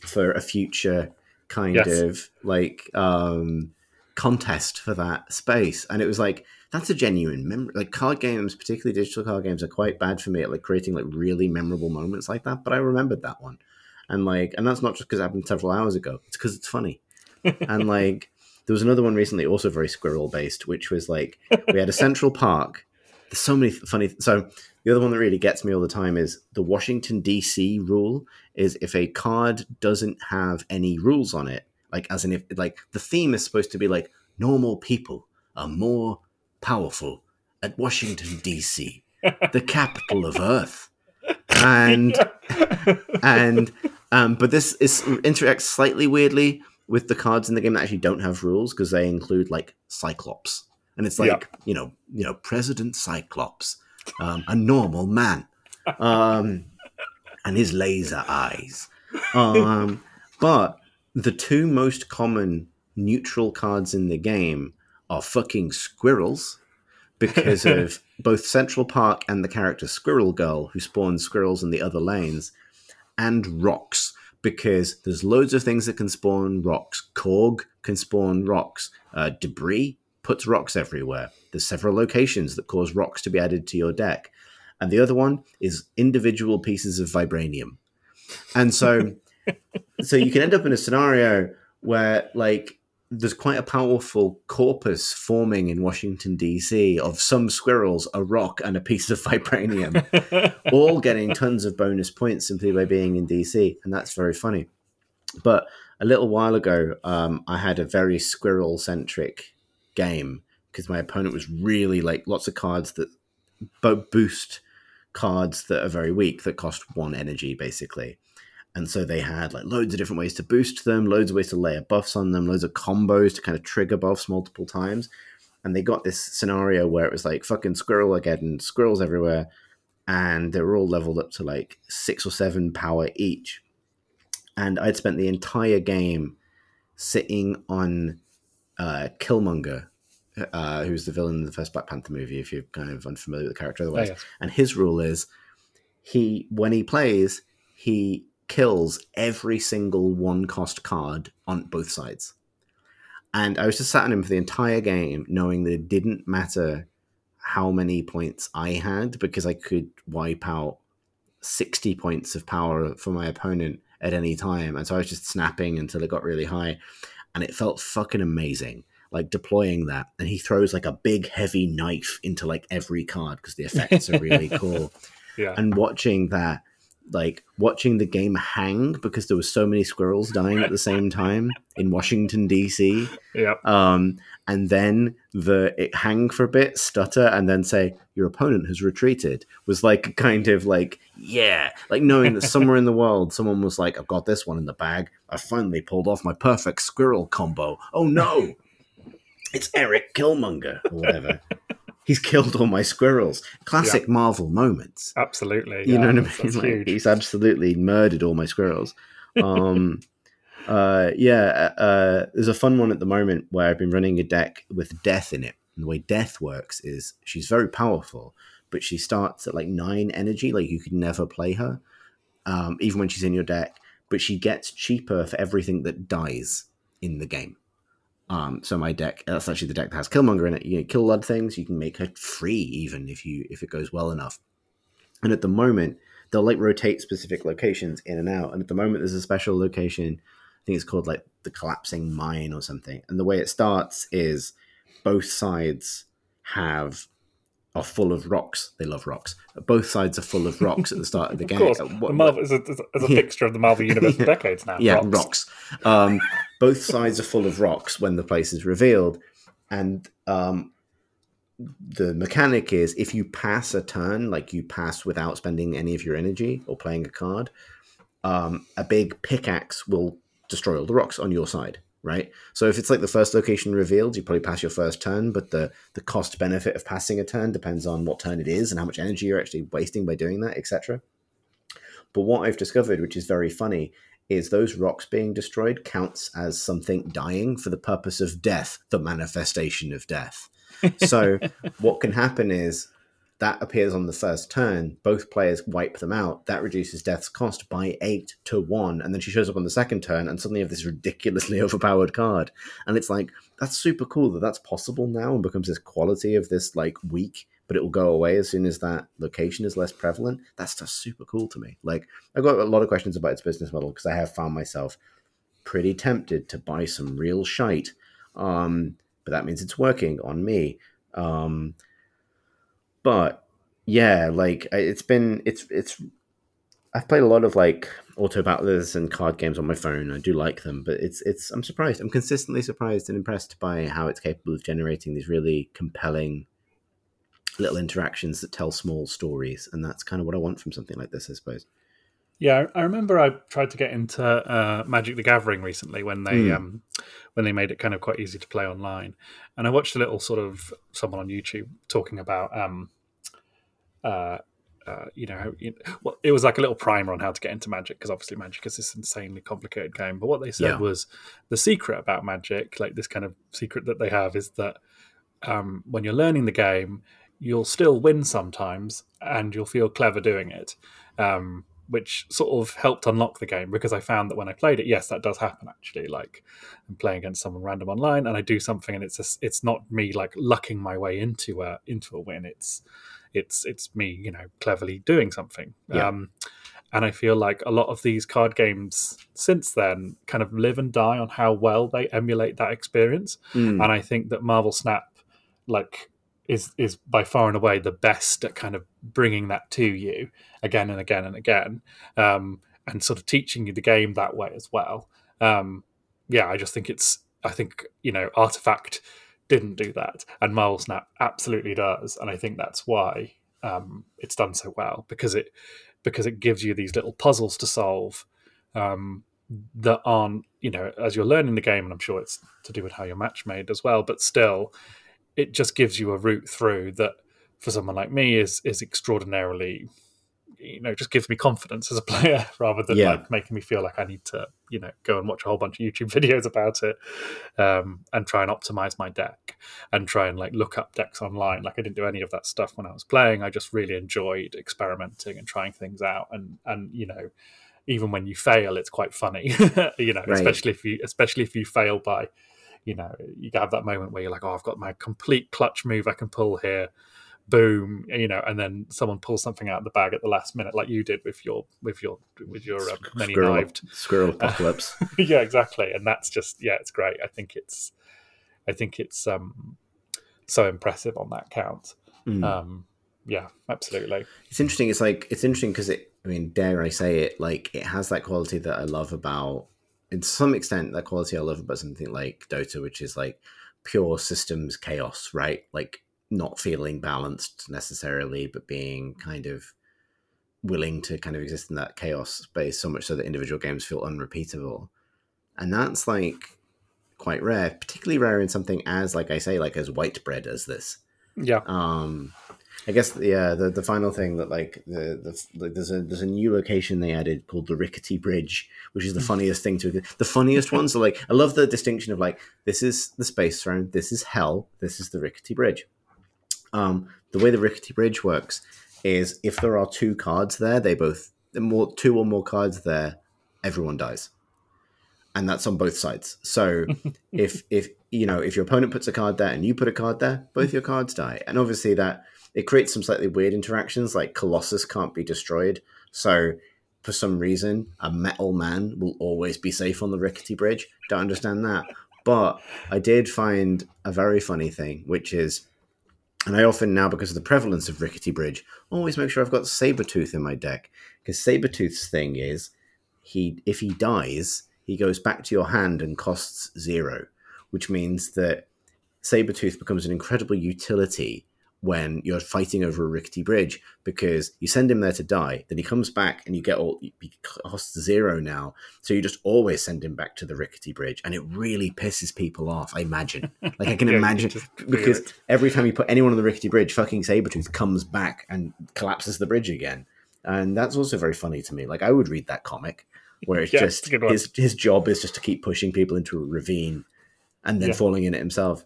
for a future kind yes. of like um, contest for that space, and it was like that's a genuine memory. Like card games, particularly digital card games, are quite bad for me at like creating like really memorable moments like that. But I remembered that one, and like, and that's not just because it happened several hours ago. It's because it's funny, and like. There was another one recently, also very squirrel based, which was like we had a Central Park. There's so many funny. So the other one that really gets me all the time is the Washington D.C. rule is if a card doesn't have any rules on it, like as in if like the theme is supposed to be like normal people are more powerful at Washington D.C., the capital of Earth, and and um, but this is interacts slightly weirdly with the cards in the game that actually don't have rules because they include like Cyclops, and it's like yeah. you know you know President Cyclops, um, a normal man, um, and his laser eyes, um, but the two most common neutral cards in the game are fucking squirrels because of both Central Park and the character Squirrel Girl, who spawns squirrels in the other lanes, and rocks because there's loads of things that can spawn rocks. Korg can spawn rocks. Uh, Debrii puts rocks everywhere. There's several locations that cause rocks to be added to your deck. And the other one is individual pieces of vibranium. And so so you can end up in a scenario where like there's quite a powerful corpus forming in Washington D.C. of some squirrels, a rock, and a piece of vibranium, all getting tons of bonus points simply by being in D.C. And that's very funny. But a little while ago, um, I had a very squirrel centric game because my opponent was really like lots of cards that boost cards that are very weak that cost one energy basically and so they had like loads of different ways to boost them, loads of ways to layer buffs on them, loads of combos to kind of trigger buffs multiple times. And they got this scenario where it was like fucking squirrel again, squirrels everywhere, and they were all leveled up to like six or seven power each. And I'd spent the entire game sitting on uh, Killmonger uh, who's the villain in the first Black Panther movie. If you're kind of unfamiliar with the character, otherwise, oh, yes. and his rule is he when he plays he kills every single one cost card on both sides. And I was just sat on him for the entire game, knowing that it didn't matter how many points I had because I could wipe out 60 points of power for my opponent at any time. And so I was just snapping until it got really high. And it felt fucking amazing, like deploying that. And he throws like a big, heavy knife into like every card because the effects are really cool.
Yeah.
And watching that like watching the game hang because there were so many squirrels dying at the same time in Washington DC.
Yeah.
Um, and then the it hang for a bit, stutter, and then say your opponent has retreated was like kind of like yeah, like knowing that somewhere in the world someone was like, I've got this one in the bag. I finally pulled off my perfect squirrel combo. Oh no, it's Eric Killmonger or whatever he's killed all my squirrels. Classic yeah. Marvel moments.
Absolutely.
You yeah, know what I mean? Like, he's absolutely murdered all my squirrels. Um, uh, yeah, uh, there's a fun one at the moment where I've been running a deck with death in it. And the way death works is she's very powerful, but she starts at like nine energy. Like you could never play her, um, even when she's in your deck. But she gets cheaper for everything that dies in the game. Um, so my deck, that's actually the deck that has Killmonger in it. You know, kill a lot of things. You can make her free even if you if it goes well enough. And at the moment, they'll like rotate specific locations in and out. And at the moment, there's a special location. I think it's called like the collapsing mine or something. And the way it starts is both sides have are full of rocks. They love rocks. Both sides are full of rocks at the start of the game.
of. Course. What, the Marvel is a, is a fixture of the Marvel universe for decades now.
Yeah, rocks. rocks. Um, both sides are full of rocks when the place is revealed, and um, the mechanic is if you pass a turn, like you pass without spending any of your energy or playing a card, um, a big pickaxe will destroy all the rocks on your side right? So if it's like the first location revealed, you probably pass your first turn, but the the cost benefit of passing a turn depends on what turn it is and how much energy you're actually wasting by doing that, etc. But what I've discovered, which is very funny, is those rocks being destroyed counts as something dying for the purpose of death, the manifestation of death. So what can happen is that appears on the first turn. Both players wipe them out. That reduces Death's cost by eight to one. And then she shows up on the second turn, and suddenly you have this ridiculously overpowered card. And it's like, that's super cool that that's possible now and becomes this quality of this like weak, but it will go away as soon as that location is less prevalent. That's just super cool to me. Like, I've got a lot of questions about its business model because I have found myself pretty tempted to buy some real shite. Um, but that means it's working on me. Um, but yeah, like it's been it's it's I've played a lot of like auto battlers and card games on my phone. I do like them, but it's it's I'm surprised. I'm consistently surprised and impressed by how it's capable of generating these really compelling little interactions that tell small stories, and that's kind of what I want from something like this, I suppose.
Yeah, I remember I tried to get into uh, Magic the Gathering recently when they mm. um, when they made it kind of quite easy to play online, and I watched a little sort of someone on YouTube talking about um, uh, uh, you know, you know, well, it was like a little primer on how to get into Magic because obviously Magic is this insanely complicated game. But what they said yeah. was the secret about Magic, like this kind of secret that they have, is that um, when you're learning the game, you'll still win sometimes, and you'll feel clever doing it. Um, which sort of helped unlock the game because I found that when I played it, yes, that does happen actually. Like I'm playing against someone random online and I do something and it's just, it's not me like lucking my way into a into a win. It's it's it's me, you know, cleverly doing something. Yeah. Um, and I feel like a lot of these card games since then kind of live and die on how well they emulate that experience. Mm. And I think that Marvel Snap, like is is by far and away the best at kind of bringing that to you again and again and again, um, and sort of teaching you the game that way as well. Um, yeah, I just think it's I think you know Artifact didn't do that, and Marvel Snap absolutely does, and I think that's why um, it's done so well because it because it gives you these little puzzles to solve um, that aren't you know as you're learning the game, and I'm sure it's to do with how your match made as well, but still it just gives you a route through that for someone like me is is extraordinarily you know just gives me confidence as a player rather than yeah. like making me feel like I need to you know go and watch a whole bunch of YouTube videos about it um, and try and optimize my deck. and try and like look up decks online. Like I didn't do any of that stuff when I was playing. I just really enjoyed experimenting and trying things out. And and you know, even when you fail, it's quite funny. you know, right. especially if you especially if you fail by, you know, you have that moment where you're like, oh, I've got my complete clutch move I can pull here boom, you know, and then someone pulls something out of the bag at the last minute, like you did with your with your with your um, many squirrel, knived
squirrel apocalypse.
yeah, exactly, and that's just yeah, it's great. I think it's I think it's um so impressive on that count. Mm. Um, yeah, absolutely.
It's interesting. It's like it's interesting because it. I mean, dare I say it? Like it has that quality that I love about, in some extent, that quality I love about something like Dota, which is like pure systems chaos, right? Like not feeling balanced necessarily, but being kind of willing to kind of exist in that chaos space so much so that individual games feel unrepeatable. And that's like quite rare, particularly rare in something as, like I say, like as white bread as this.
Yeah.
Um, I guess yeah. The, the final thing that like the the like, there's a there's a new location they added called the Rickety Bridge, which is the funniest thing to the funniest ones are like I love the distinction of like this is the space throne, this is hell, this is the Rickety Bridge. Um, the way the rickety bridge works is if there are two cards there, they both more two or more cards there, everyone dies, and that's on both sides. So if if you know if your opponent puts a card there and you put a card there, both your cards die, and obviously that it creates some slightly weird interactions. Like Colossus can't be destroyed, so for some reason a metal man will always be safe on the rickety bridge. Don't understand that, but I did find a very funny thing, which is and I often now, because of the prevalence of Rickety Bridge, always make sure I've got Sabretooth in my deck. Because Sabretooth's thing is he if he dies, he goes back to your hand and costs zero, which means that Sabretooth becomes an incredible utility when you're fighting over a rickety bridge because you send him there to die, then he comes back and you get all he costs zero now. So you just always send him back to the rickety bridge, and it really pisses people off. I imagine, like I can yeah, imagine, because every time you put anyone on the rickety bridge, fucking Sabretooth comes back and collapses the bridge again, and that's also very funny to me. Like I would read that comic where it's yeah, just his his job is just to keep pushing people into a ravine and then yeah. falling in it himself.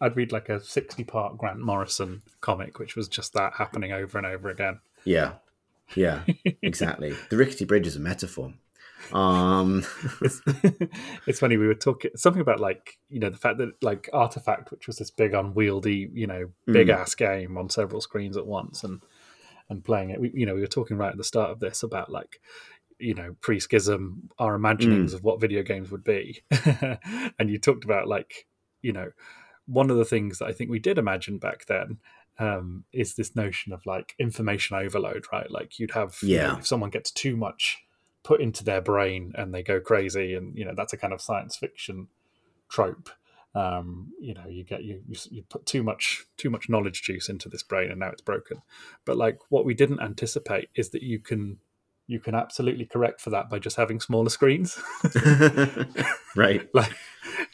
I'd read like a sixty-part Grant Morrison comic, which was just that happening over and over again.
Yeah, yeah, exactly. the rickety bridge is a metaphor. Um,
it's, it's, funny we were talking something about like you know the fact that like Artifact, which was this big unwieldy, you know, big mm. ass game on several screens at once, and and playing it. We, you know, we were talking right at the start of this about like you know pre-schism our imaginings mm. of what video games would be and you talked about like you know one of the things that I think we did imagine back then um, is this notion of like information overload, right? Like you'd have, yeah, you know, if someone gets too much put into their brain and they go crazy, and you know that's a kind of science fiction trope. Um, you know, you get you, you you put too much too much knowledge juice into this brain, and now it's broken. But like what we didn't anticipate is that you can you can absolutely correct for that by just having smaller screens.
right.
like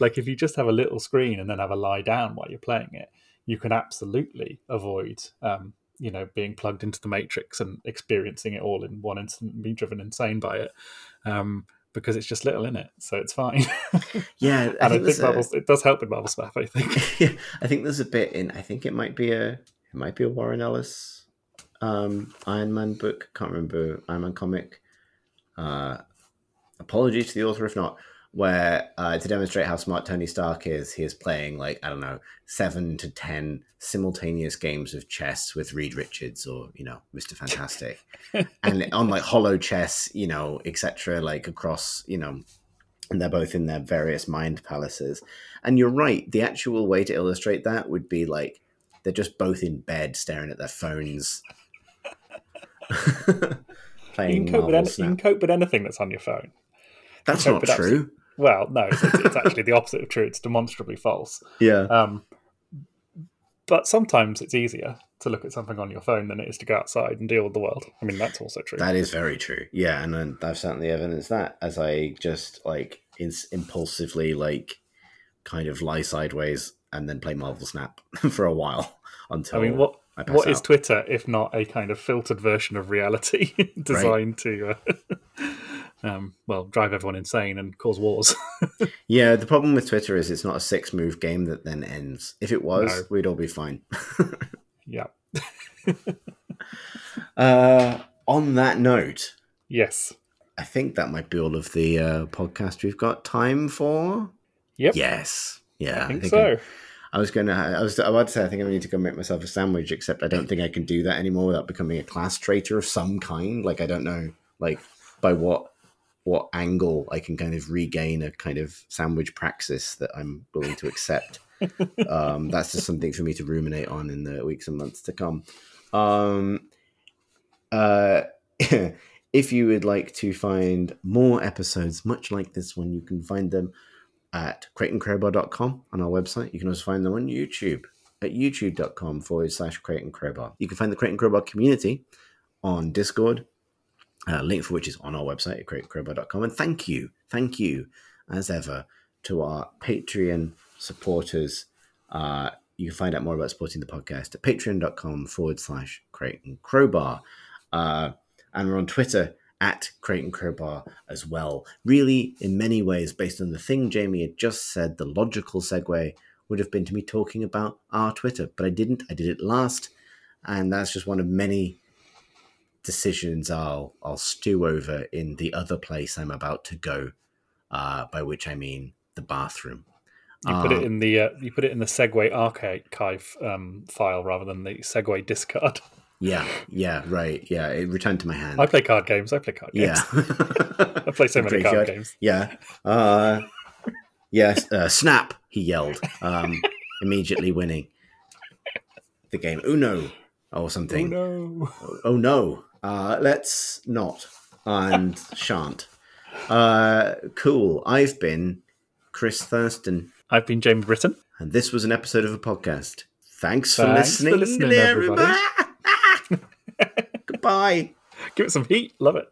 like if you just have a little screen and then have a lie down while you're playing it, you can absolutely avoid um, you know being plugged into the matrix and experiencing it all in one instant and being driven insane by it. Um, because it's just little in it, so it's fine.
yeah,
and I think, I think Marvel, a... it does help with Marvel stuff. I think.
yeah, I think there's a bit in. I think it might be a it might be a Warren Ellis um, Iron Man book. Can't remember Iron Man comic. Uh, apologies to the author if not. Where uh, to demonstrate how smart Tony Stark is, he is playing like I don't know seven to ten simultaneous games of chess with Reed Richards or you know Mister Fantastic, and on like Hollow Chess, you know, etc. Like across you know and they're both in their various mind palaces. And you're right, the actual way to illustrate that would be like they're just both in bed staring at their phones
you, can cope with any, you can cope with anything that's on your phone.
That's not true.
well, no, it's, it's actually the opposite of true. It's demonstrably false.
Yeah.
Um, but sometimes it's easier to look at something on your phone than it is to go outside and deal with the world. I mean, that's also true.
That is very true. Yeah, and I've certainly evidenced that as I just like impulsively like kind of lie sideways and then play Marvel Snap for a while until
I mean, what what out. is Twitter if not a kind of filtered version of reality designed right. to? Uh, um, well, drive everyone insane and cause wars.
yeah, the problem with Twitter is it's not a six move game that then ends. If it was, no. we'd all be fine.
yeah.
uh, on that note,
yes,
I think that might be all of the uh, podcast we've got time for.
Yep.
Yes. Yeah.
I think, I think so.
I, I was going to. I was about to say. I think I need to go make myself a sandwich. Except I don't think I can do that anymore without becoming a class traitor of some kind. Like I don't know. Like by what what angle I can kind of regain a kind of sandwich praxis that I'm willing to accept. um, that's just something for me to ruminate on in the weeks and months to come. Um, uh, if you would like to find more episodes much like this one, you can find them at crateandcrowbar.com on our website. You can also find them on YouTube at youtube.com forward slash and crowbar. You can find the and crowbar community on Discord, uh, link for which is on our website at crateandcrowbar.com. And thank you, thank you as ever to our Patreon supporters. Uh, you can find out more about supporting the podcast at patreon.com forward slash and crowbar. Uh, and we're on Twitter at Crate and Crowbar as well. Really, in many ways, based on the thing Jamie had just said, the logical segue would have been to me talking about our Twitter, but I didn't. I did it last, and that's just one of many decisions I'll I'll stew over in the other place I'm about to go. Uh, by which I mean the bathroom.
You put it um, in the uh, you put it in the segue archive um, file rather than the segue discard.
Yeah, yeah, right. Yeah, it returned to my hand.
I play card games. I play card games.
Yeah,
I play so many card, games.
Yeah. Uh, yes, uh, snap! He yelled, um, immediately winning the game. Uno or something.
Oh no!
Oh no! Uh, let's not and shan't. Uh, cool. I've been Chris Thursten.
I've been James Britton,
and this was an episode of a podcast. Thanks, Thanks for listening, for listening everybody. Goodbye.
Give it some heat. Love it.